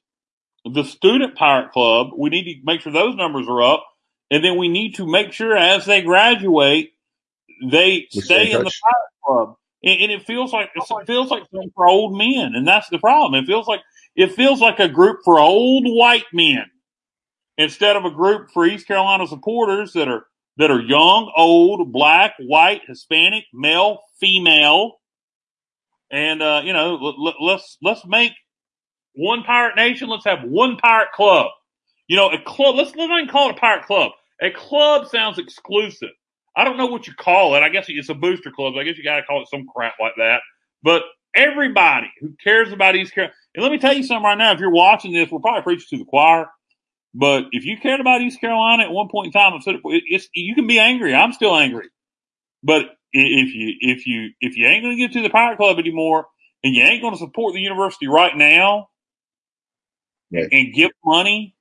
the student pirate club. We need to make sure those numbers are up and then we need to make sure as they graduate, they We stay in in the. Pirate Club. And, and it feels like it feels like something for old men, and that's the problem. It feels like it feels like a group for old white men instead of a group for East Carolina supporters that are that are young, old, black, white, Hispanic, male, female, and uh, you know, l- l- let's let's make one pirate nation. Let's have one pirate club. You know, a club. Let's not even call it a pirate club. A club sounds exclusive. I don't know what you call it. I guess it's a booster club. I guess you got to call it some crap like that. But everybody who cares about East Carolina, and let me tell you something right now. If you're watching this, we're probably preaching to the choir. But if you cared about East Carolina at one point in time, I've said it, it's you can be angry. I'm still angry. But if you if you if you ain't going to get to the Pirate Club anymore, and you ain't going to support the university right now, and give money,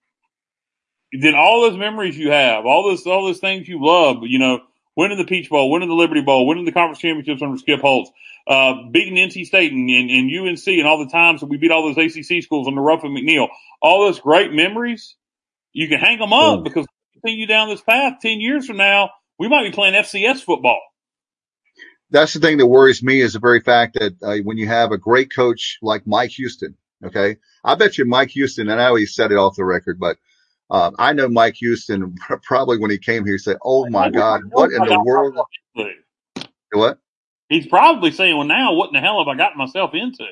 then all those memories you have, all those all those things you love, you know, winning the Peach Bowl, winning the Liberty Bowl, winning the conference championships under Skip Holtz, uh, beating NC State and, and, and UNC, and all the times that we beat all those ACC schools under Ruffin McNeill, all those great memories, you can hang them up because continue down this path ten years from now, we might be playing FCS football. That's the thing that worries me is the very fact that uh, when you have a great coach like Mike Houston, okay, I bet you Mike Houston, and I know he said it off the record, but um, I know Mike Houston probably when he came here he said, "Oh my God, what in the world? What? He's probably saying, "Well, now what in the hell have I gotten myself into?"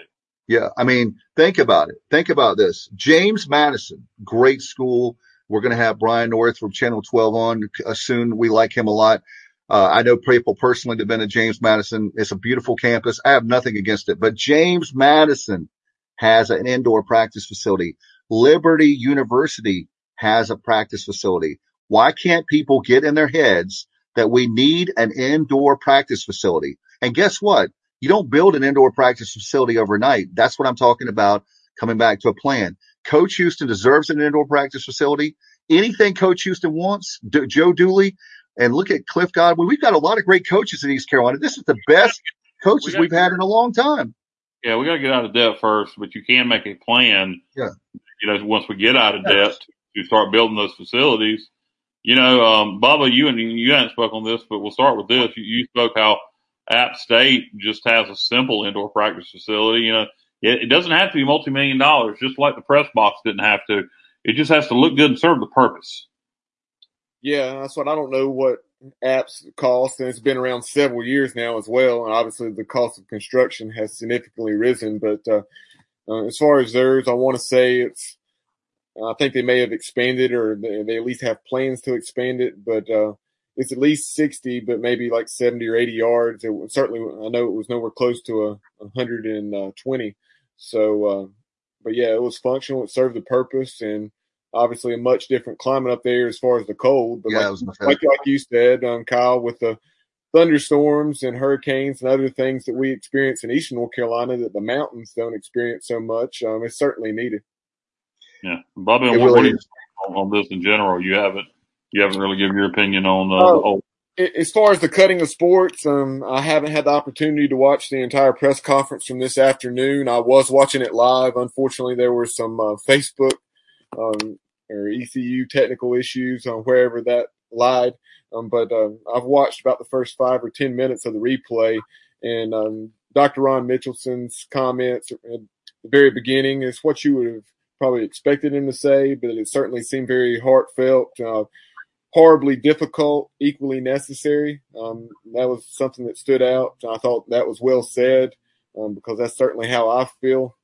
Yeah, I mean, think about it. Think about this. James Madison, great school. We're going to have Brian North from Channel 12 on uh, soon. We like him a lot. Uh, I know people personally that have been to James Madison. It's a beautiful campus. I have nothing against it, but James Madison has an indoor practice facility. Liberty University has a practice facility. Why can't people get in their heads that we need an indoor practice facility? And guess what? You don't build an indoor practice facility overnight. That's what I'm talking about. Coming back to a plan. Coach Houston deserves an indoor practice facility. Anything Coach Houston wants, D- Joe Dooley, and look at Cliff Godwin. We've got a lot of great coaches in East Carolina. This is the best coaches gotta we've had in a long time. Yeah, we got to get out of debt first, but you can make a plan. Yeah. You know, once we get out of Yes. debt, to start building those facilities. You know, um, Bubba, you and you haven't spoke on this, but we'll start with this. You, you spoke how App State just has a simple indoor practice facility. You know, it, it doesn't have to be multi-million dollars, just like the press box didn't have to. It just has to look good and serve the purpose. Yeah, that's what I don't know what apps cost, and it's been around several years now as well. And obviously, the cost of construction has significantly risen. But uh, uh, as far as theirs, I want to say it's. I think they may have expanded, or they, they at least have plans to expand it. But uh, it's at least sixty, but maybe like seventy or eighty yards. It certainly, I know it was nowhere close to a hundred and twenty. So, uh, but yeah, it was functional. It served the purpose, and obviously a much different climate up there as far as the cold. But Yeah, like, it was like like you said, um, Kyle, with the thunderstorms and hurricanes and other things that we experience in eastern North Carolina that the mountains don't experience so much, um, it's certainly needed. Yeah, Bubba, It what, what really do you think on this in general? You haven't you haven't really given your opinion on uh, Oh. As far as the cutting of sports, um, I haven't had the opportunity to watch the entire press conference from this afternoon. I was watching it live. Unfortunately, there were some uh, Facebook um, or ECU technical issues on wherever that lied. Um, but um, I've watched about the first five or ten minutes of the replay, and um, Dr. Ron Mitchelson's comments at the very beginning is what you would have probably expected him to say, but it certainly seemed very heartfelt. Uh, horribly difficult, equally necessary. Um, that was something that stood out. I thought that was well said um, because that's certainly how I feel.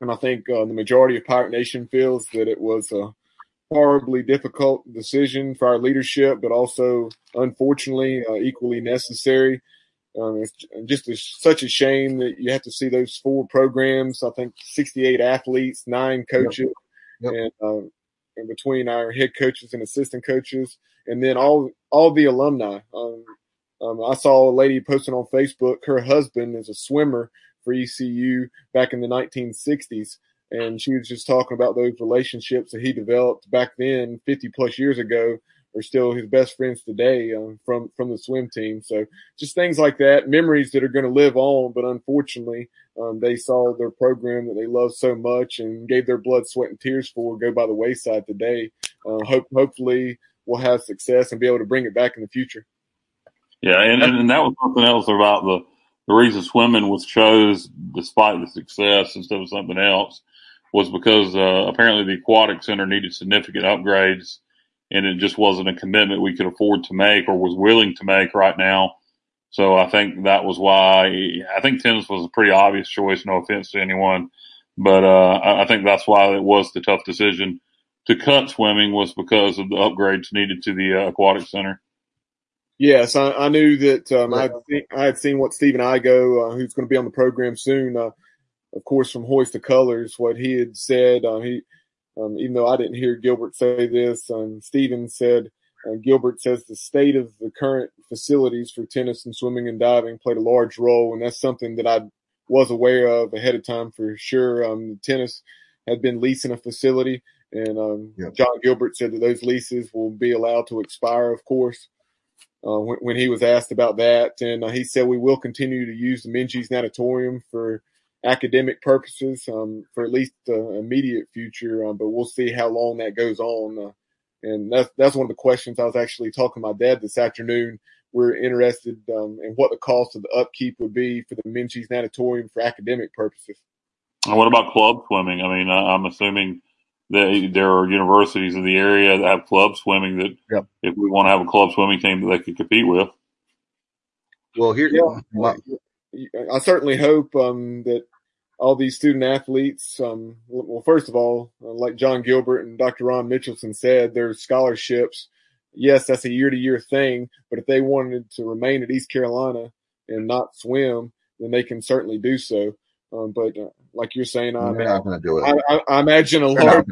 And I think uh, the majority of Pirate Nation feels that it was a horribly difficult decision for our leadership, but also, unfortunately, uh, equally necessary. Um, it's just a, such a shame that you have to see those four programs. I think 68 athletes, nine coaches, Yep. and uh, and between our head coaches and assistant coaches, and then all all the alumni. Um, um, I saw a lady posting on Facebook. Her husband is a swimmer for ECU back in the 1960s, and she was just talking about those relationships that he developed back then, 50 plus years ago, are still his best friends today um, from from the swim team. So just things like that, memories that are going to live on. But unfortunately, um, they saw their program that they love so much and gave their blood, sweat, and tears for go by the wayside today. Uh, hope hopefully will have success and be able to bring it back in the future. Yeah, and, and that was something else about the the reason swimming was chose despite the success instead of something else was because uh, apparently the aquatic center needed significant upgrades and it just wasn't a commitment we could afford to make or was willing to make right now. So I think that was why I think tennis was a pretty obvious choice. No offense to anyone, but uh, I think that's why it was the tough decision to cut swimming was because of the upgrades needed to the uh, aquatic center. Yes, I, I knew that. Um, I, had seen, I had seen what Stephen Igo, uh, who's going to be on the program soon, uh, of course, from Hoist the Colors, what he had said. Uh, he, um, even though I didn't hear Gilbert say this, um, Stephen said, uh, Gilbert says the state of the current facilities for tennis and swimming and diving played a large role, and that's something that I was aware of ahead of time for sure. Um, tennis had been leasing a facility, and um, yep. John Gilbert said that those leases will be allowed to expire, of course uh, when, when, he was asked about that. And uh, he said, we will continue to use the Minges Natatorium for academic purposes um, for at least the immediate future, um, but we'll see how long that goes on. Uh, and that's, that's one of the questions I was actually talking to my dad this afternoon. We're interested um, in what the cost of the upkeep would be for the Minges Natatorium for academic purposes. And what about club swimming? I mean, I'm assuming that – there are universities in the area that have club swimming that yep. if we want to have a club swimming team that they could compete with. Well, here, yeah, I certainly hope um, that all these student athletes, um, well, first of all, uh, like John Gilbert and Dr. Ron Mitchelson said, there's scholarships. Yes, that's a year to year thing, but if they wanted to remain at East Carolina and not swim, then they can certainly do so. Um, but uh, like you're saying, I, they're not going to do it. I, I, I imagine a large,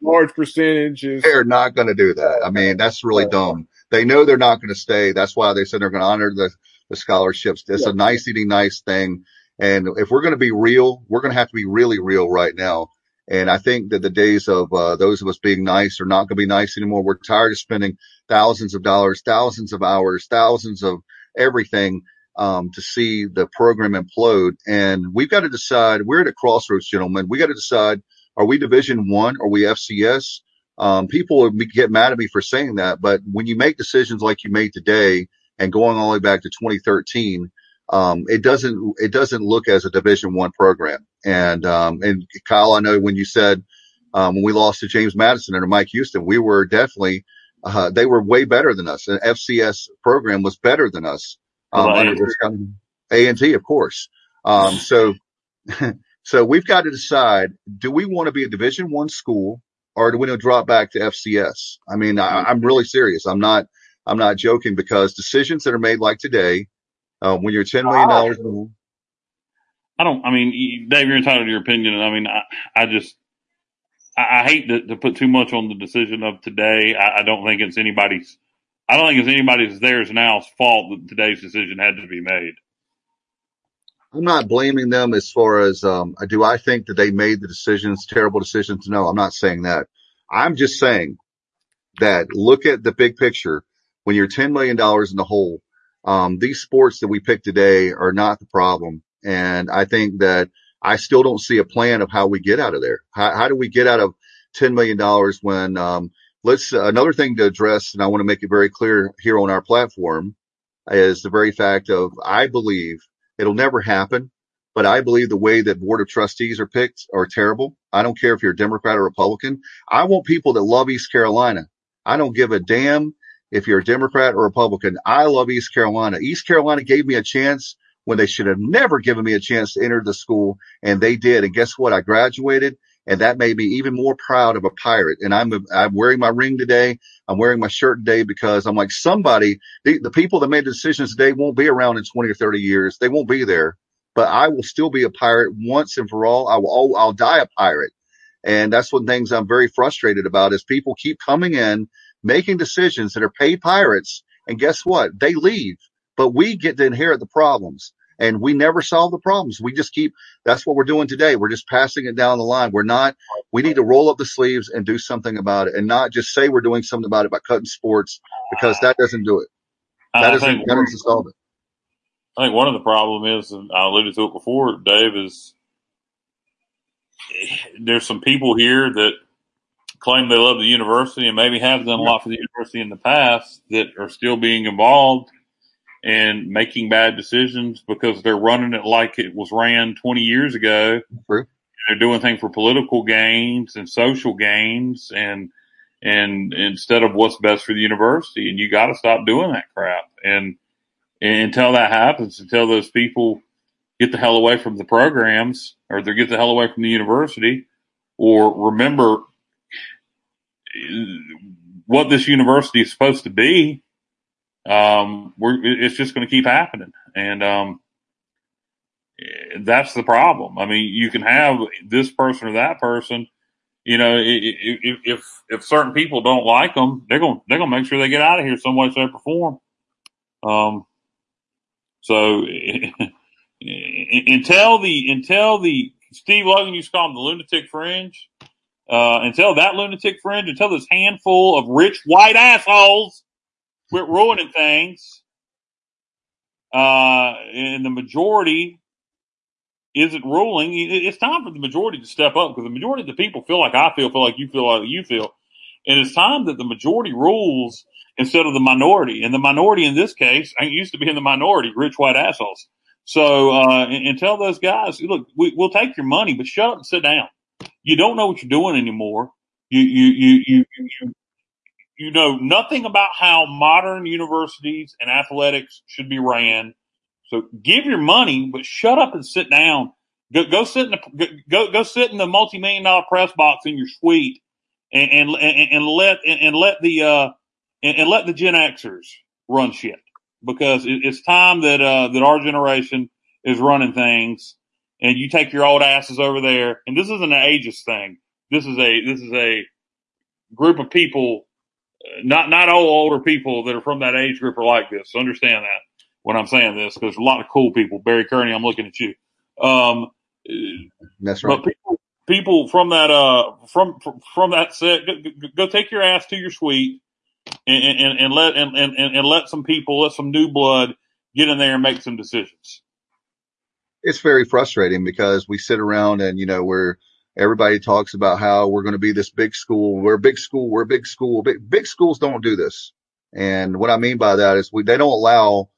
large percentage is. They're not going to do that. I mean, that's really dumb. They know they're not going to stay. That's why they said they're going to honor the, the scholarships. It's yeah. a nice eating nice thing. And if we're going to be real, we're going to have to be really real right now. And I think that the days of uh, those of us being nice are not going to be nice anymore. We're tired of spending thousands of dollars, thousands of hours, thousands of everything um, to see the program implode. And we've got to decide. We're at a crossroads, gentlemen. We got to decide: Are we Division One? Are we FCS? Um, people get mad at me for saying that, but when you make decisions like you made today, and going all the way back to 2013, um, it doesn't it doesn't look as a Division One program. And um, and Kyle, I know when you said um, when we lost to James Madison and Mike Houston, we were definitely uh, they were way better than us. An FCS program was better than us um, A and T, of course. Um, so, so we've got to decide: do we want to be a Division One school, or do we want to drop back to FCS? I mean, I, I'm really serious. I'm not. I'm not joking because decisions that are made like today, uh, when you're ten million dollars. In I don't. I mean, Dave, you're entitled to your opinion. I mean, I, I just, I, I hate to, to, put too much on the decision of today. I, I don't think it's anybody's I don't think it's anybody's theirs now's fault that today's decision had to be made. I'm not blaming them as far as um, do I think that they made the decisions, terrible decisions? No, I'm not saying that. I'm just saying that look at the big picture. When you're $10 million in the hole, um, these sports that we picked today are not the problem. And I think that I still don't see a plan of how we get out of there. How, how do we get out of $10 million when, um, let's uh, another thing to address, and I want to make it very clear here on our platform, is the very fact of I believe it'll never happen, but I believe the way that board of trustees are picked are terrible. I don't care if you're a Democrat or Republican. I want people that love East Carolina. I don't give a damn if you're a Democrat or Republican. I love East Carolina. East Carolina gave me a chance when they should have never given me a chance to enter the school, and they did. And guess what? I graduated and that made me even more proud of a pirate. And I'm I'm wearing my ring today. I'm wearing my shirt today because I'm like somebody. The, the people that made the decisions today won't be around in 20 or 30 years. They won't be there, but I will still be a pirate once and for all. I will. I'll die a pirate. And that's one things I'm very frustrated about is people keep coming in, making decisions that are paid pirates. And guess what? They leave, but we get to inherit the problems and we never solve the problems. We just keep, that's what we're doing today. We're just passing it down the line. We're not, we need to roll up the sleeves and do something about it and not just say we're doing something about it by cutting sports because that doesn't do it. That doesn't, that doesn't solve it. I think one of the problem is, and I alluded to it before, Dave, is there's some people here that claim they love the university and maybe have done a lot for the university in the past that are still being involved and making bad decisions because they're running it like it was ran 20 years ago. True. They're doing things for political gains and social gains and and instead of what's best for the university. And you got to stop doing that crap. And, and until that happens, until those people get the hell away from the programs or they get the hell away from the university or remember what this university is supposed to be, um, it's just going to keep happening. And, um, that's the problem. I mean, you can have this person or that person. You know, if if, if certain people don't like them, they're going they're going to make sure they get out of here some way, shape, or form. Um, so until the until the Steve Logan used to call him the lunatic fringe, uh, until that lunatic fringe, until this handful of rich white assholes quit ruining things, uh, and the majority isn't ruling, it's time for the majority to step up because the majority of the people feel like I feel, feel like you feel like you feel. And it's time that the majority rules instead of the minority. And the minority in this case ain't used to be in the minority, rich white assholes. So, uh, and, and tell those guys, look, we, will take your money, but shut up and sit down. You don't know what you're doing anymore. You, you, you, you, you, you know nothing about how modern universities and athletics should be ran. So give your money, but shut up and sit down. Go, go sit in the go go sit in the multi million dollar press box in your suite, and and and, and let and, and, let the uh and, and, let the Gen Xers run shit because it, it's time that uh that our generation is running things, and you take your old asses over there. And this isn't an ageist thing. This is a this is a group of people, uh, not not all older people that are from that age group are like this. So understand that when I'm saying this because a lot of cool people. Barry Kearney, I'm looking at you. Um, That's right. But people, people from that uh from from that set, go, go take your ass to your suite and, and, and let and, and, and let some people, let some new blood get in there and make some decisions. It's very frustrating because we sit around and you know we're everybody talks about how we're going to be this big school. We're a big school. We're a big school. Big, big schools don't do this. And what I mean by that is we, they don't allow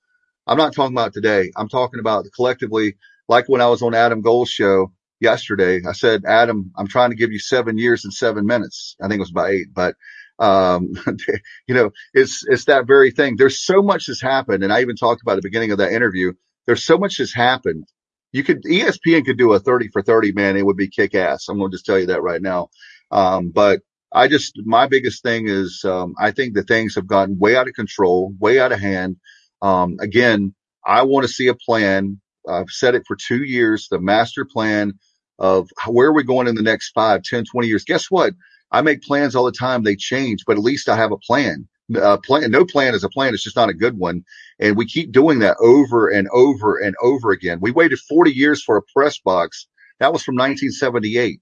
I'm not talking about today. I'm talking about collectively, like when I was on Adam Gold's show yesterday, I said, Adam, I'm trying to give you seven years and seven minutes. I think it was about eight, but, um, you know, it's, it's that very thing. There's so much has happened. And I even talked about the beginning of that interview. There's so much has happened. You could, ESPN could do a 30 for 30, man. It would be kick ass. I'm going to just tell you that right now. Um, but I just, my biggest thing is, um, I think that things have gotten way out of control, way out of hand. Um, again, I want to see a plan. I've said it for two years, the master plan of where are we going in the next five, 10, 20 years. Guess what? I make plans all the time. They change, but at least I have a plan. Uh, plan, no plan is a plan. It's just not a good one. And we keep doing that over and over and over again. We waited 40 years for a press box. That was from 1978.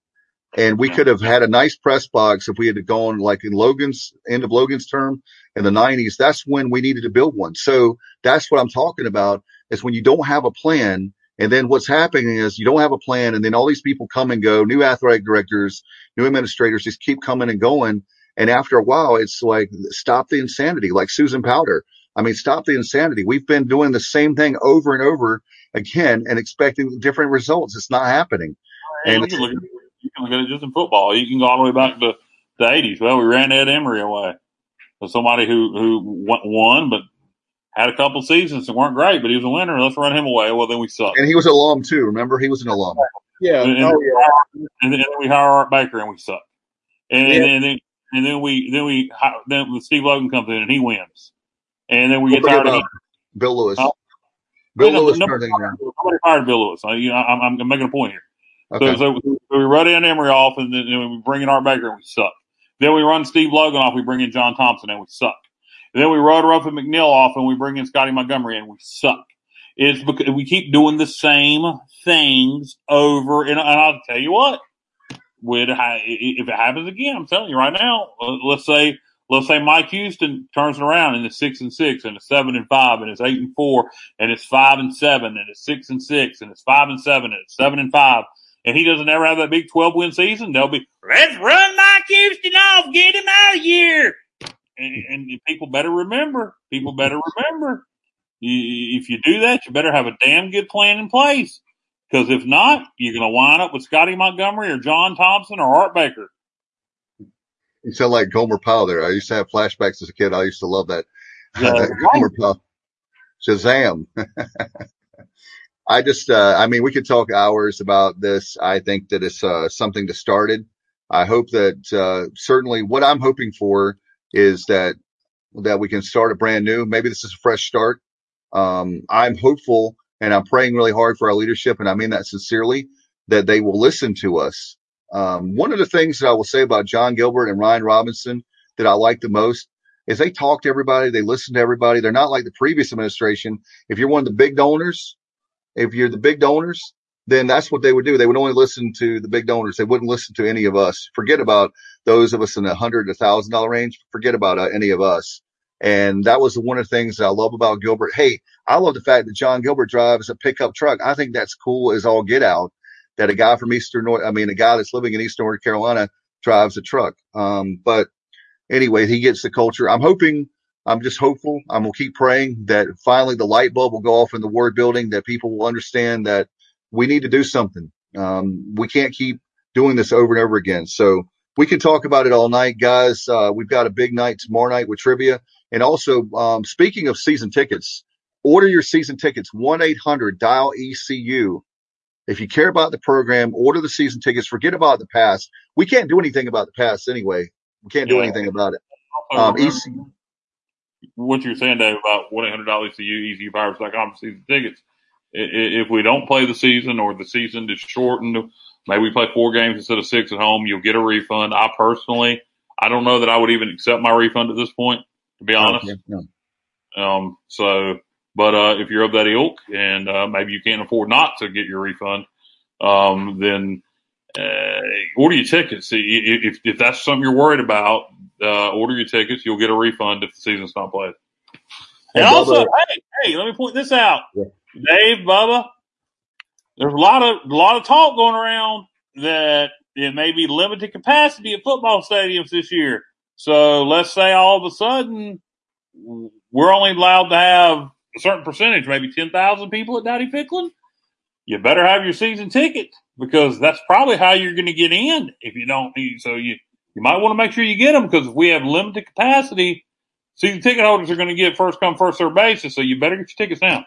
And we could have had a nice press box if we had gone like in Logan's end of Logan's term in the 90s. That's when we needed to build one. So that's what I'm talking about is when you don't have a plan. And then what's happening is you don't have a plan. And then all these people come and go, new athletic directors, new administrators just keep coming and going. And after a while, it's like, stop the insanity, like Susan Powter. I mean, stop the insanity. We've been doing the same thing over and over again and expecting different results. It's not happening. And, and you can look at it just in football. You can go all the way back to the 80s. Well, we ran Ed Emory away. So somebody who, who won, but had a couple seasons and weren't great, but he was a winner. Let's run him away. Well, then we suck. And he was an alum too. Remember, he was an alum. Yeah. And, and, oh, yeah. and then we hire Art Baker and we suck. And, yeah. and, then and then we then we then Steve Logan comes in and he wins. And then we get tired of. Bill Lewis. Uh, Bill Lewis no, around. Nobody fired Bill Lewis. I, you know, I'm, I'm making a point here. Okay. So, so, we run in Emory off, and then, then we bring in Art Baker, and we suck. Then we run Steve Logan off, we bring in John Thompson, and we suck. And then we run Ruffin McNeill off, and we bring in Scottie Montgomery, and we suck. It's because we keep doing the same things over, and, and I'll tell you what, with if it happens again, I'm telling you right now, uh, let's say let's say Mike Houston turns around and it's six and six and it's seven and five and it's eight and four and it's five and seven and it's six and six and it's five and seven and it's seven and five and he doesn't ever have that big 12 win season, they'll be, let's run Mike Houston off. Get him out of here. And, and people better remember. People better remember. If you do that, you better have a damn good plan in place. Because if not, you're going to wind up with Scottie Montgomery or John Thompson or Art Baker. You sound like Gomer Pyle there. I used to have flashbacks as a kid. I used to love that. Yeah, Gomer Pyle. Shazam. I just, uh, I mean, we could talk hours about this. I think that it's, uh, something to started. I hope that, uh, certainly what I'm hoping for is that, that we can start a brand new, maybe this is a fresh start. Um, I'm hopeful and I'm praying really hard for our leadership. And I mean that sincerely that they will listen to us. Um, one of the things that I will say about John Gilbert and Ryan Robinson that I like the most is they talk to everybody. They listen to everybody. They're not like the previous administration. If you're one of the big donors, if you're the big donors, then that's what they would do. They would only listen to the big donors. They wouldn't listen to any of us. Forget about those of us in the hundred to thousand dollar range. Forget about uh, any of us. And that was one of the things I love about Gilbert. Hey, I love the fact that John Gilbert drives a pickup truck. I think that's cool as all get out that a guy from Eastern North, I mean, a guy that's living in Eastern North Carolina drives a truck. Um, but anyway, he gets the culture. I'm hoping I'm just hopeful. I'm going to keep praying that finally the light bulb will go off in the ward building, that people will understand that we need to do something. Um, we can't keep doing this over and over again. So we can talk about it all night, guys. Uh, we've got a big night tomorrow night with trivia. And also, um, speaking of season tickets, order your season tickets, 1-800 dial ECU. If you care about the program, order the season tickets. Forget about the past. We can't do anything about the past anyway. We can't do Yeah. anything about it. Um, ECU, what you're saying, Dave, about one eight hundred dollars to you, ECUPirates.com season tickets. If we don't play the season or the season is shortened, maybe we play four games instead of six at home, you'll get a refund. I personally, I don't know that I would even accept my refund at this point, to be honest. No. Um, so, but, uh, if you're of that ilk and, uh, maybe you can't afford not to get your refund, um, then, uh, order your tickets. If, if that's something you're worried about, uh, order your tickets. You'll get a refund if the season's not played. And also, Bubba. hey, hey, let me point this out. Yeah. Dave, Bubba, there's a lot of, a lot of talk going around that it may be limited capacity at football stadiums this year. So let's say all of a sudden we're only allowed to have a certain percentage, maybe 10,000 people at Dowdy Ficklen. You better have your season ticket because that's probably how you're going to get in if you don't. So you, you might want to make sure you get them because if we have limited capacity, season ticket holders are going to get first come, first served basis. So you better get your tickets now.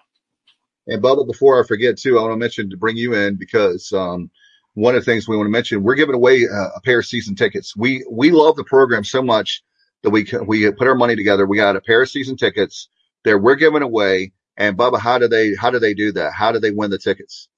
And Bubba, before I forget too, I want to mention to bring you in because um, one of the things we want to mention, we're giving away uh, a pair of season tickets. We we love the program so much that we we put our money together. We got a pair of season tickets that we're giving away. And Bubba, how do they how do they do that? How do they win the tickets?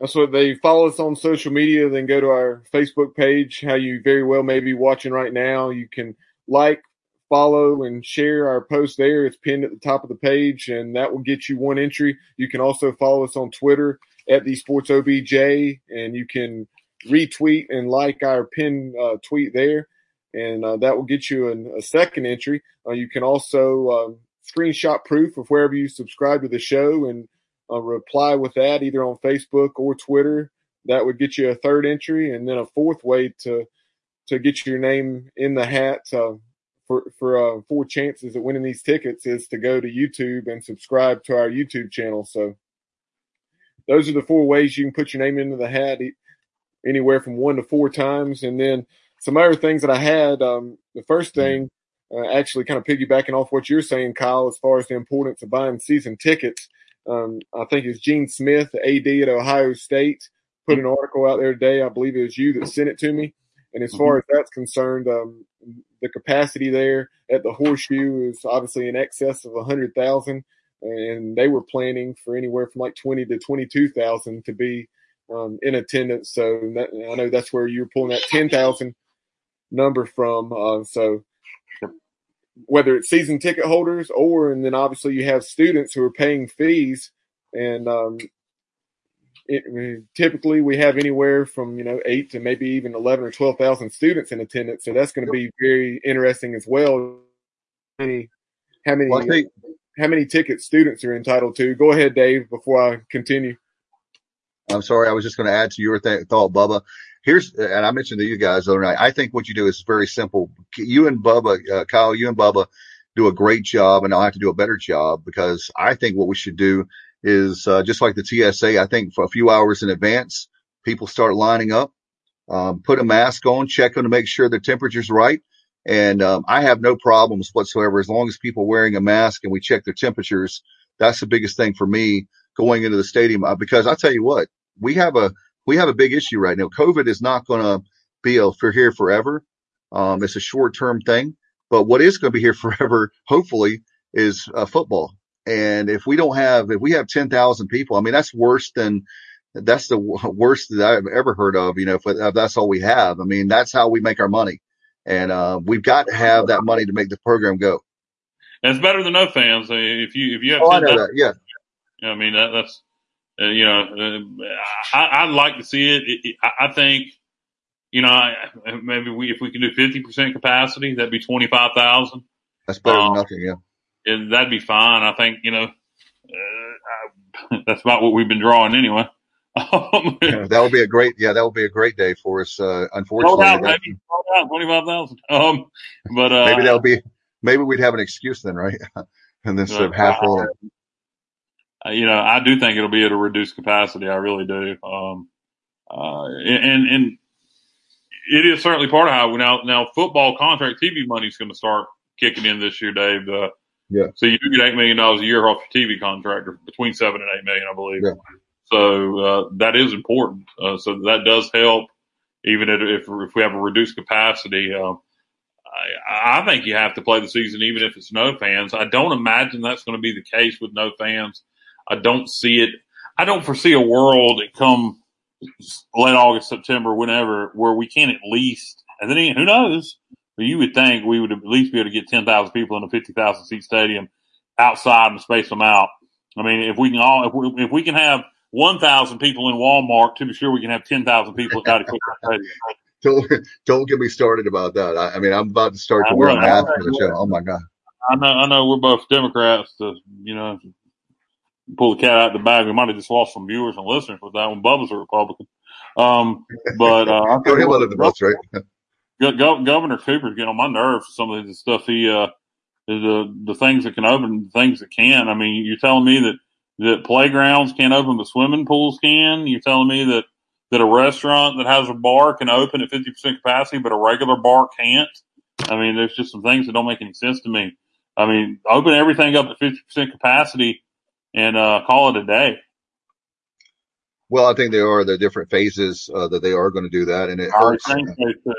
That's what they follow us on social media, then go to our Facebook page. How you very well may be watching right now. You can like, follow, and share our post there. It's pinned at the top of the page, and that will get you one entry. You can also follow us on Twitter at the Sports OBJ, and you can retweet and like our pinned uh, tweet there, and uh, that will get you an, a second entry. Uh, you can also um, screenshot proof of wherever you subscribe to the show and uh, reply with that either on Facebook or Twitter. That would get you a third entry, and then a fourth way to to get your name in the hat uh, for for uh, four chances at winning these tickets is to go to YouTube and subscribe to our YouTube channel. So those are the four ways you can put your name into the hat, anywhere from one to four times, and then some other things that I had. Um, the first thing, uh, actually, kind of piggybacking off what you're saying, Kyle, as far as the importance of buying season tickets. Um, I think it's Gene Smith, AD at Ohio State, put an article out there today. I believe it was you that sent it to me. And as far as that's concerned, um, the capacity there at the Horseshoe is obviously in excess of a hundred thousand, and they were planning for anywhere from like twenty to twenty-two thousand to be um, in attendance. So that, I know that's where you're pulling that ten thousand number from. Uh, so whether it's season ticket holders or and then obviously you have students who are paying fees and um, it, typically we have anywhere from you know eight to maybe even eleven or twelve thousand students in attendance, so that's going to be very interesting as well. How many, how many, Well, I think how many tickets students are entitled to? Go ahead, Dave, before I continue. I'm sorry, I was just going to add to your th- thought, Bubba. here's, and I mentioned to you guys the other night, I think what you do is very simple. You and Bubba, uh, Kyle, you and Bubba do a great job and I'll have to do a better job because I think what we should do is, uh, just like the TSA, I think for a few hours in advance, people start lining up, um, put a mask on, check them to make sure the temperature's right. And, um, I have no problems whatsoever as long as people wearing a mask and we check their temperatures. That's the biggest thing for me going into the stadium uh, because I tell you what, we have a, we have a big issue right now. COVID is not going to be a, for here forever. Um, it's a short term thing, but what is going to be here forever, hopefully, is uh, football. And if we don't have, if we have 10,000 people, I mean, that's worse than, that's the worst that I've ever heard of, you know, if, if that's all we have. I mean, that's how we make our money. And, uh, we've got to have that money to make the program go. And it's better than no fans. If you, if you have, oh, I know that. Yeah. I mean, that, that's, uh, you know, uh, I, would like to see it. it, it I, I think, you know, I, maybe we, if we can do 50% capacity, that'd be 25,000. That's better um, than nothing. Yeah. And that'd be fine. I think, you know, uh, that's about what we've been drawing anyway. Yeah, that would be a great, yeah, that would be a great day for us. Uh, unfortunately, out, maybe, out, 25,000. Um, but, uh, maybe that'll be, maybe we'd have an excuse then, right? and then sort of half full. You know, I do think it'll be at a reduced capacity. I really do. Um, uh, and, and it is certainly part of how we now, now football contract TV money is going to start kicking in this year, Dave. Uh, yeah. So you do get $8 million a year off your TV contract or between seven and 8 million, I believe. Yeah. So uh, that is important. Uh, so that does help, even if if we have a reduced capacity. Uh, I, I think you have to play the season even if it's no fans. I don't imagine that's going to be the case with no fans. I don't see it. I don't foresee a world that come late August, September, whenever, where we can at least, and then who knows? But you would think we would at least be able to get 10,000 people in a 50,000 seat stadium outside and space them out. I mean, if we can all, if we, if we can have 1,000 people in Walmart, to be sure we can have 10,000 people at Dowdy don't, don't get me started about that. I, I mean, I'm about to start to wear a mask for the show. Oh my God. I know, I know we're both Democrats to, you know, pull the cat out of the bag. We might have just lost some viewers and listeners with that one. Bubba's a Republican. Um, but, uh, Go him under the bus, right? Governor Cooper's getting on my nerves. Some of the stuff he, uh, the, the things that can open, the things that can. I mean, you're telling me that that playgrounds can't open, but swimming pools can. You're telling me that that a restaurant that has a bar can open at 50% capacity, but a regular bar can't. I mean, there's just some things that don't make any sense to me. I mean, open everything up at 50% capacity and uh, call it a day. Well, I think there are the different phases uh, that they are going to do that, and it hurts.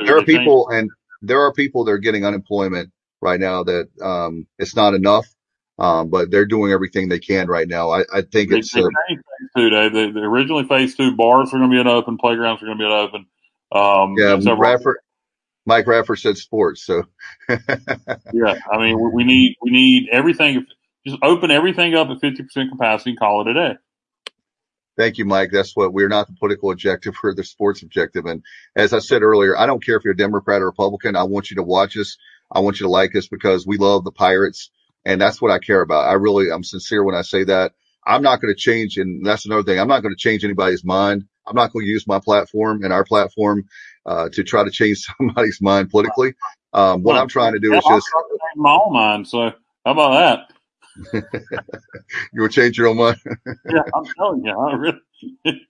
There are people, and there are people that are getting unemployment right now that um, it's not enough um, but they're doing everything they can right now. I, I think they, it's they uh, phase two, Dave. They, they originally phase two bars are going to be an open, playgrounds are going to be an open. Um, yeah, Rafford, Mike Rafford said sports. So yeah, I mean, we, we need we need everything. Just open everything up at fifty percent capacity and call it a day. Thank you, Mike. That's what we're not the political objective, we're the sports objective. And as I said earlier, I don't care if you're a Democrat or Republican. I want you to watch us. I want you to like us because we love the Pirates. And that's what I care about. I really, I'm sincere when I say that. I'm not going to change. And that's another thing. I'm not going to change anybody's mind. I'm not going to use my platform and our platform, uh, to try to change somebody's mind politically. Um, what well, I'm trying to do yeah, is just my own mind. So how about that? you will change your own mind. yeah, I'm telling you, I really,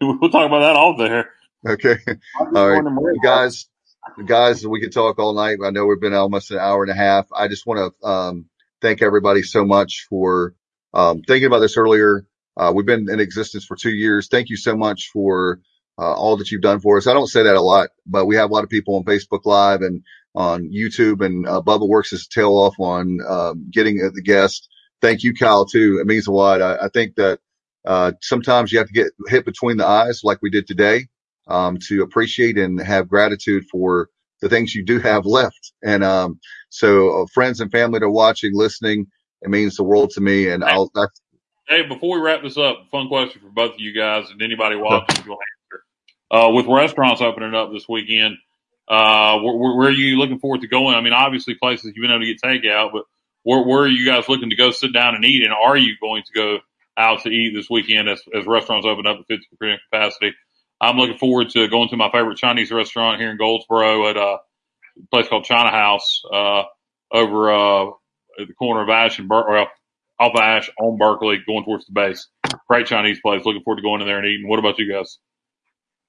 we'll talk about that all day. Okay. All right, guys guys, we could talk all night. I know we've been almost an hour and a half. I just want to um, thank everybody so much for um, thinking about this earlier. Uh, we've been in existence for two years. Thank you so much for uh, all that you've done for us. I don't say that a lot, but we have a lot of people on Facebook Live and on YouTube, and uh, Bubba works his tail off on um, getting the guest. Thank you, Kyle, too. It means a lot. I, I think that uh, sometimes you have to get hit between the eyes, like we did today um, to appreciate and have gratitude for the things you do have left. And um, so, uh, friends and family that are watching, listening, it means the world to me. And I'll. That's, hey, before we wrap this up, fun question for both of you guys and anybody watching, you'll answer. Uh, with restaurants opening up this weekend, uh, where, where, are you looking forward to going? I mean, obviously places you've been able to get takeout, but where, where are you guys looking to go sit down and eat? And are you going to go out to eat this weekend as, as restaurants open up at 50% capacity? I'm looking forward to going to my favorite Chinese restaurant here in Goldsboro at a place called China House uh, over uh, at the corner of Ash and Ber- well, off Ash on Berkeley, going towards the base. Great Chinese place. Looking forward to going in there and eating. What about you guys?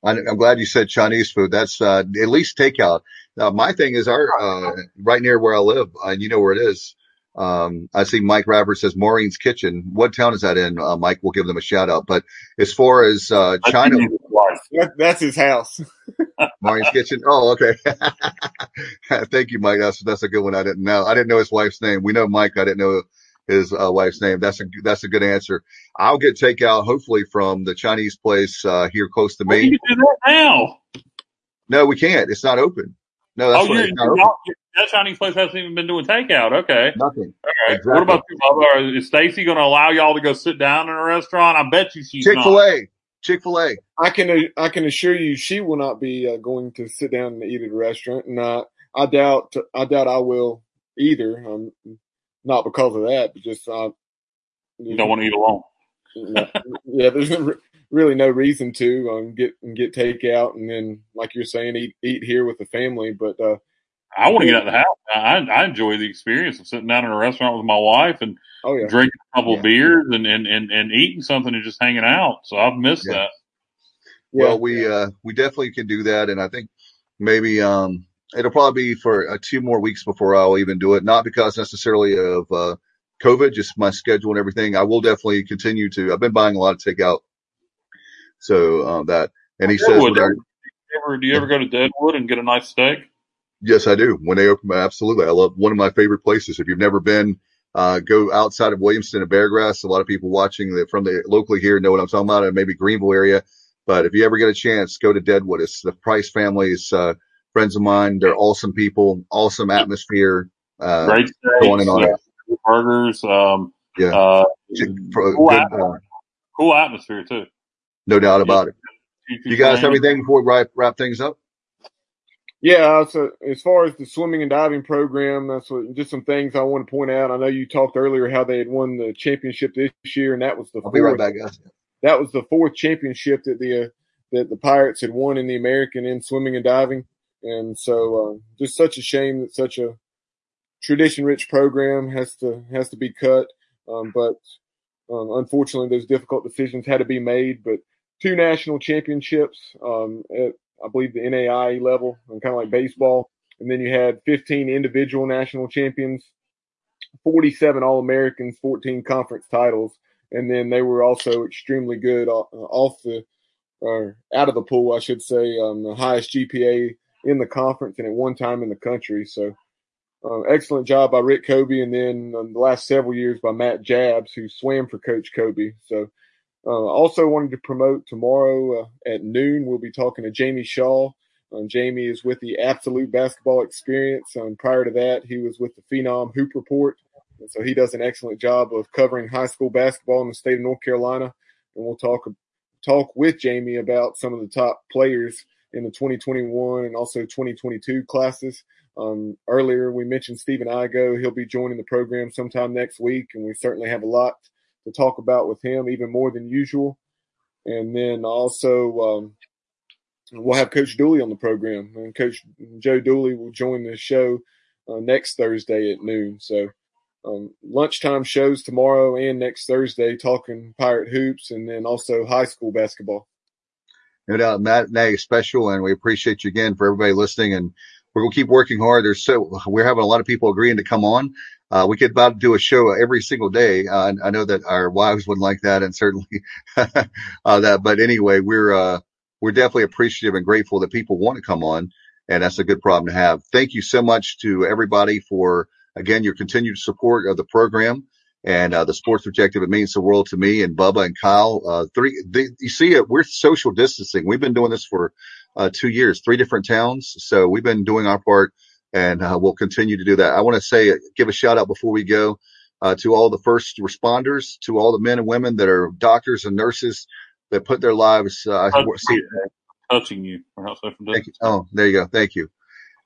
I'm glad you said Chinese food. That's uh, at least takeout. Now, my thing is our uh, right near where I live, and you know where it is. Um, I see Mike Raver says Maureen's Kitchen. What town is that in? Uh, Mike, we'll give them a shout out. But as far as uh, China, that, that's his house. Maureen's Kitchen. Oh, okay. Thank you, Mike. That's that's a good one. I didn't know. I didn't know his wife's name. We know Mike. I didn't know his uh, wife's name. That's a that's a good answer. I'll get takeout hopefully from the Chinese place uh, here close to me. Well, you can do that now. No, we can't. It's not open. No, that's oh, you're, you're not, that Chinese place hasn't even been doing takeout. Okay. Nothing. All right. Exactly. What about you, Bubba? Is Stacy going to allow y'all to go sit down in a restaurant? I bet you she's not. Chick Fil A. Chick Fil A. I can I can assure you she will not be uh, going to sit down and eat at a restaurant, and uh, I doubt I doubt I will either. Um, not because of that, but just uh, you don't want to eat alone. yeah, there's really no reason to um, get get takeout and then, like you're saying, eat eat here with the family. But uh, I want to get out of the house. I, I enjoy the experience of sitting down in a restaurant with my wife and oh, yeah. drinking a couple yeah. of beers and, and, and, and eating something and just hanging out. So I've missed yeah. that. Well, we uh, we definitely can do that, and I think maybe um, it'll probably be for uh, two more weeks before I'll even do it. Not because necessarily of uh, COVID, just my schedule and everything. I will definitely continue to. I've been buying a lot of takeout, so uh, that. And he Deadwood, says, do, you ever, do you ever go to Deadwood and get a nice steak? Yes, I do. When they open, absolutely. I love one of my favorite places. If you've never been, uh, go outside of Williamston and Beargrass. A lot of people watching the, from the locally here know what I'm talking about, and maybe Greenville area. But if you ever get a chance, go to Deadwood. It's the Price family's uh, friends of mine. They're awesome people, awesome atmosphere. Uh, Great steaks, going on. Uh, burgers. Um, yeah. Uh, cool, good, atmosphere. Uh, cool, atmosphere too. No doubt about it. You guys have anything before we wrap, wrap things up? Yeah, so as far as the swimming and diving program, that's what, just some things I want to point out. I know you talked earlier how they had won the championship this year, and that was the I'll fourth, be right back, guys. That was the fourth championship that the uh, that the Pirates had won in the American in swimming and diving. And so, uh, just such a shame that such a tradition-rich program has to has to be cut. Um, but um, unfortunately, those difficult decisions had to be made. But two national championships um, at I believe the NAIA level, and kind of like baseball. And then you had 15 individual national champions, 47 All Americans, 14 conference titles, and then they were also extremely good off the or out of the pool, I should say, um, the highest GPA in the conference and at one time in the country. So, uh, excellent job by Rick Kobe, and then um, the last several years by Matt Jabs, who swam for Coach Kobe. So, uh, also wanted to promote tomorrow uh, at noon. We'll be talking to Jamie Shaw. Um, Jamie is with the Absolute Basketball Experience. Um, prior to that, he was with the Phenom Hoop Report. And so he does an excellent job of covering high school basketball in the state of North Carolina. And we'll talk talk with Jamie about some of the top players in the 2021 and also 2022 classes. Um, earlier, we mentioned Stephen Igo. He'll be joining the program sometime next week, and we certainly have a lot to talk about with him, even more than usual. And then also, um, we'll have Coach Dooley on the program, and Coach Joe Dooley will join the show uh, next Thursday at noon. So, um, lunchtime shows tomorrow and next Thursday, talking Pirate hoops, and then also high school basketball. No doubt, Matt Nay special, and we appreciate you again for everybody listening. And we're gonna keep working hard. There's so we're having a lot of people agreeing to come on. Uh, we could about do a show every single day. Uh, I know that our wives wouldn't like that, and certainly uh, that. But anyway, we're uh, we're definitely appreciative and grateful that people want to come on, and that's a good problem to have. Thank you so much to everybody for again your continued support of the program and uh, the sports objective. It means the world to me and Bubba and Kyle. Uh, three, they, you see it. We're social distancing. We've been doing this for two years, three different towns. So we've been doing our part and uh, we'll continue to do that. I want to say, give a shout out before we go uh, to all the first responders, to all the men and women that are doctors and nurses that put their lives. Uh, see, touching you. Thank you. Oh, there you go. Thank you.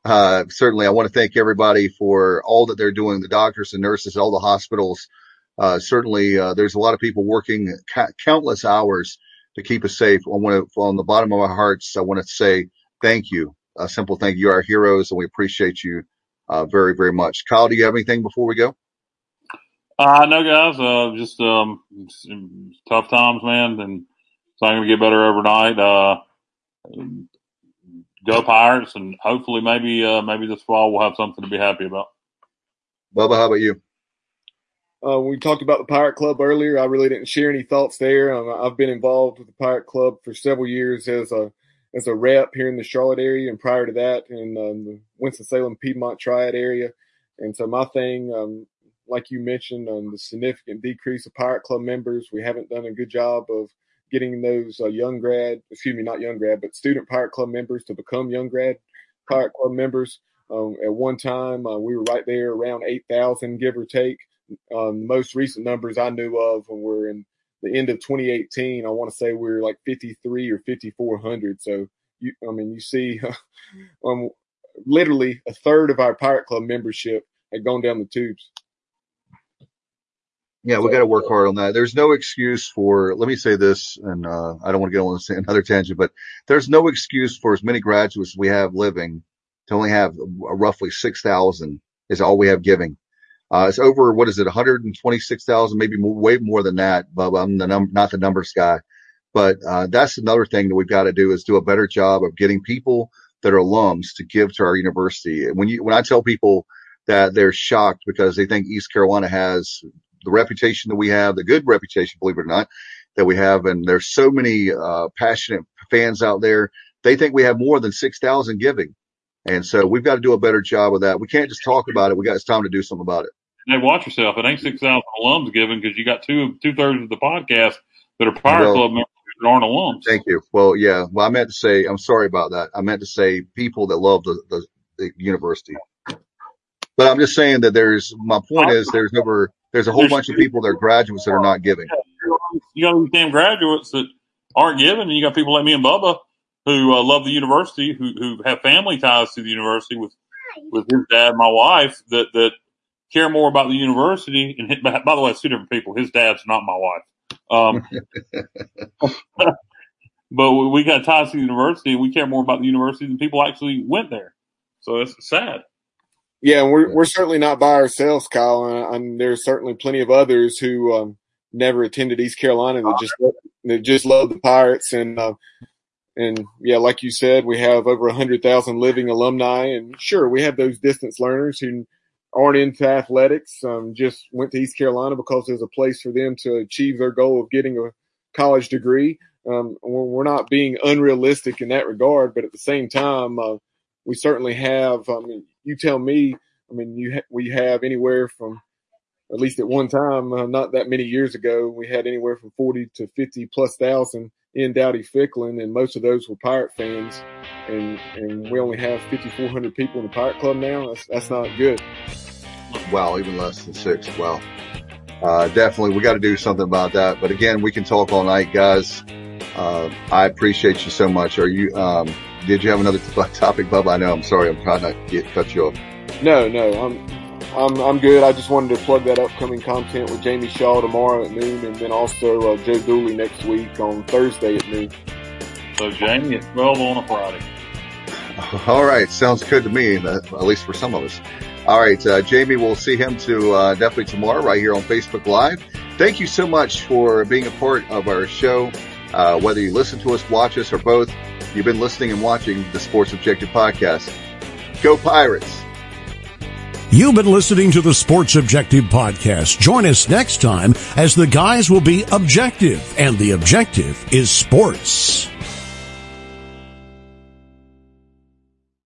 Uh, certainly, I want to thank everybody for all that they're doing. The doctors and nurses, all the hospitals. Uh, certainly, uh, there's a lot of people working ca- countless hours to keep us safe. I want to, on the bottom of our hearts, I want to say thank you. A simple thank you. You are heroes and we appreciate you uh, very, very much. Kyle, do you have anything before we go? Uh, no, guys. Uh, just um, tough times, man, and it's not going to get better overnight. Uh, go Pirates, and hopefully, maybe uh, maybe this fall we'll have something to be happy about. Bubba, how about you? Uh, we talked about the Pirate Club earlier. I really didn't share any thoughts there. Um, I've been involved with the Pirate Club for several years as a as a rep here in the Charlotte area, and prior to that, in um, the Winston Salem Piedmont Triad area. And so my thing, um, like you mentioned, um, the significant decrease of Pirate Club members. We haven't done a good job of getting those uh, young grad, excuse me, not young grad, but student Pirate Club members to become young grad Pirate Club members. Um, at one time, uh, we were right there around 8,000, give or take. Um, most recent numbers I knew of were in the end of 2018. I want to say we are like 53 or 5,400. So, you, I mean, you see, um, literally a third of our Pirate Club membership had gone down the tubes. Yeah, we got to work hard on that. There's no excuse for, let me say this, and uh, I don't want to get on another tangent, but there's no excuse for as many graduates we have living to only have roughly 6,000 is all we have giving. Uh, it's over, what is it, 126,000, maybe more, way more than that, but I'm the num- not the numbers guy. But, uh, that's another thing that we've got to do is do a better job of getting people that are alums to give to our university. When you, when I tell people that they're shocked because they think East Carolina has the reputation that we have, the good reputation, believe it or not, that we have. And there's so many, uh, passionate fans out there. They think we have more than 6,000 giving. And so we've got to do a better job of that. We can't just talk about it. We got, it's time to do something about it. Hey, watch yourself. It ain't 6,000 alums giving because you got two, two thirds of the podcast that are Pirate well, Club members that aren't alums. Thank you. Well, yeah. Well, I meant to say, I'm sorry about that. I meant to say people that love the, the, the university. But I'm just saying that there's, my point is there's never there's a whole bunch of people that are graduates that are not giving. You got these damn graduates that aren't giving, and you got people like me and Bubba who uh, love the university, who who have family ties to the university with with his dad, my wife, that that care more about the university. And by the way, it's two different people. His dad's not my wife. Um, but we got ties to the university, and we care more about the university than people actually went there. So it's sad. Yeah, we're we're certainly not by ourselves, Kyle, and, and there's certainly plenty of others who um, never attended East Carolina that just that just love the Pirates and. Uh, and yeah, like you said, we have over a hundred thousand living alumni, and sure, we have those distance learners who aren't into athletics, um, just went to East Carolina because there's a place for them to achieve their goal of getting a college degree. Um, we're not being unrealistic in that regard, but at the same time, uh, we certainly have. I mean, you tell me. I mean, you ha- we have anywhere from, at least at one time, uh, not that many years ago, we had anywhere from forty to fifty plus thousand in Dowdy Ficklen, and most of those were Pirate fans. And and we only have 5,400 people in the Pirate Club now. That's that's not good. Wow, even less than six. Wow. Uh, definitely, we got to do something about that. But again, we can talk all night, guys. Uh, I appreciate you so much. Are you? Um, did you have another topic, Bubba? I know. I'm sorry. I'm trying not to get cut you off. No, no. I'm I'm I'm good. I just wanted to plug that upcoming content with Jamie Shaw tomorrow at noon, and then also uh, Joe Dooley next week on Thursday at noon. So Jamie at twelve on a Friday. All right, sounds good to me. At least for some of us. All right, uh, Jamie, we'll see him to uh, definitely tomorrow right here on Facebook Live. Thank you so much for being a part of our show. Uh, whether you listen to us, watch us, or both, you've been listening and watching the Sports Objective podcast. Go Pirates! You've been listening to the Sports Objective Podcast. Join us next time as the guys will be objective, and the objective is sports.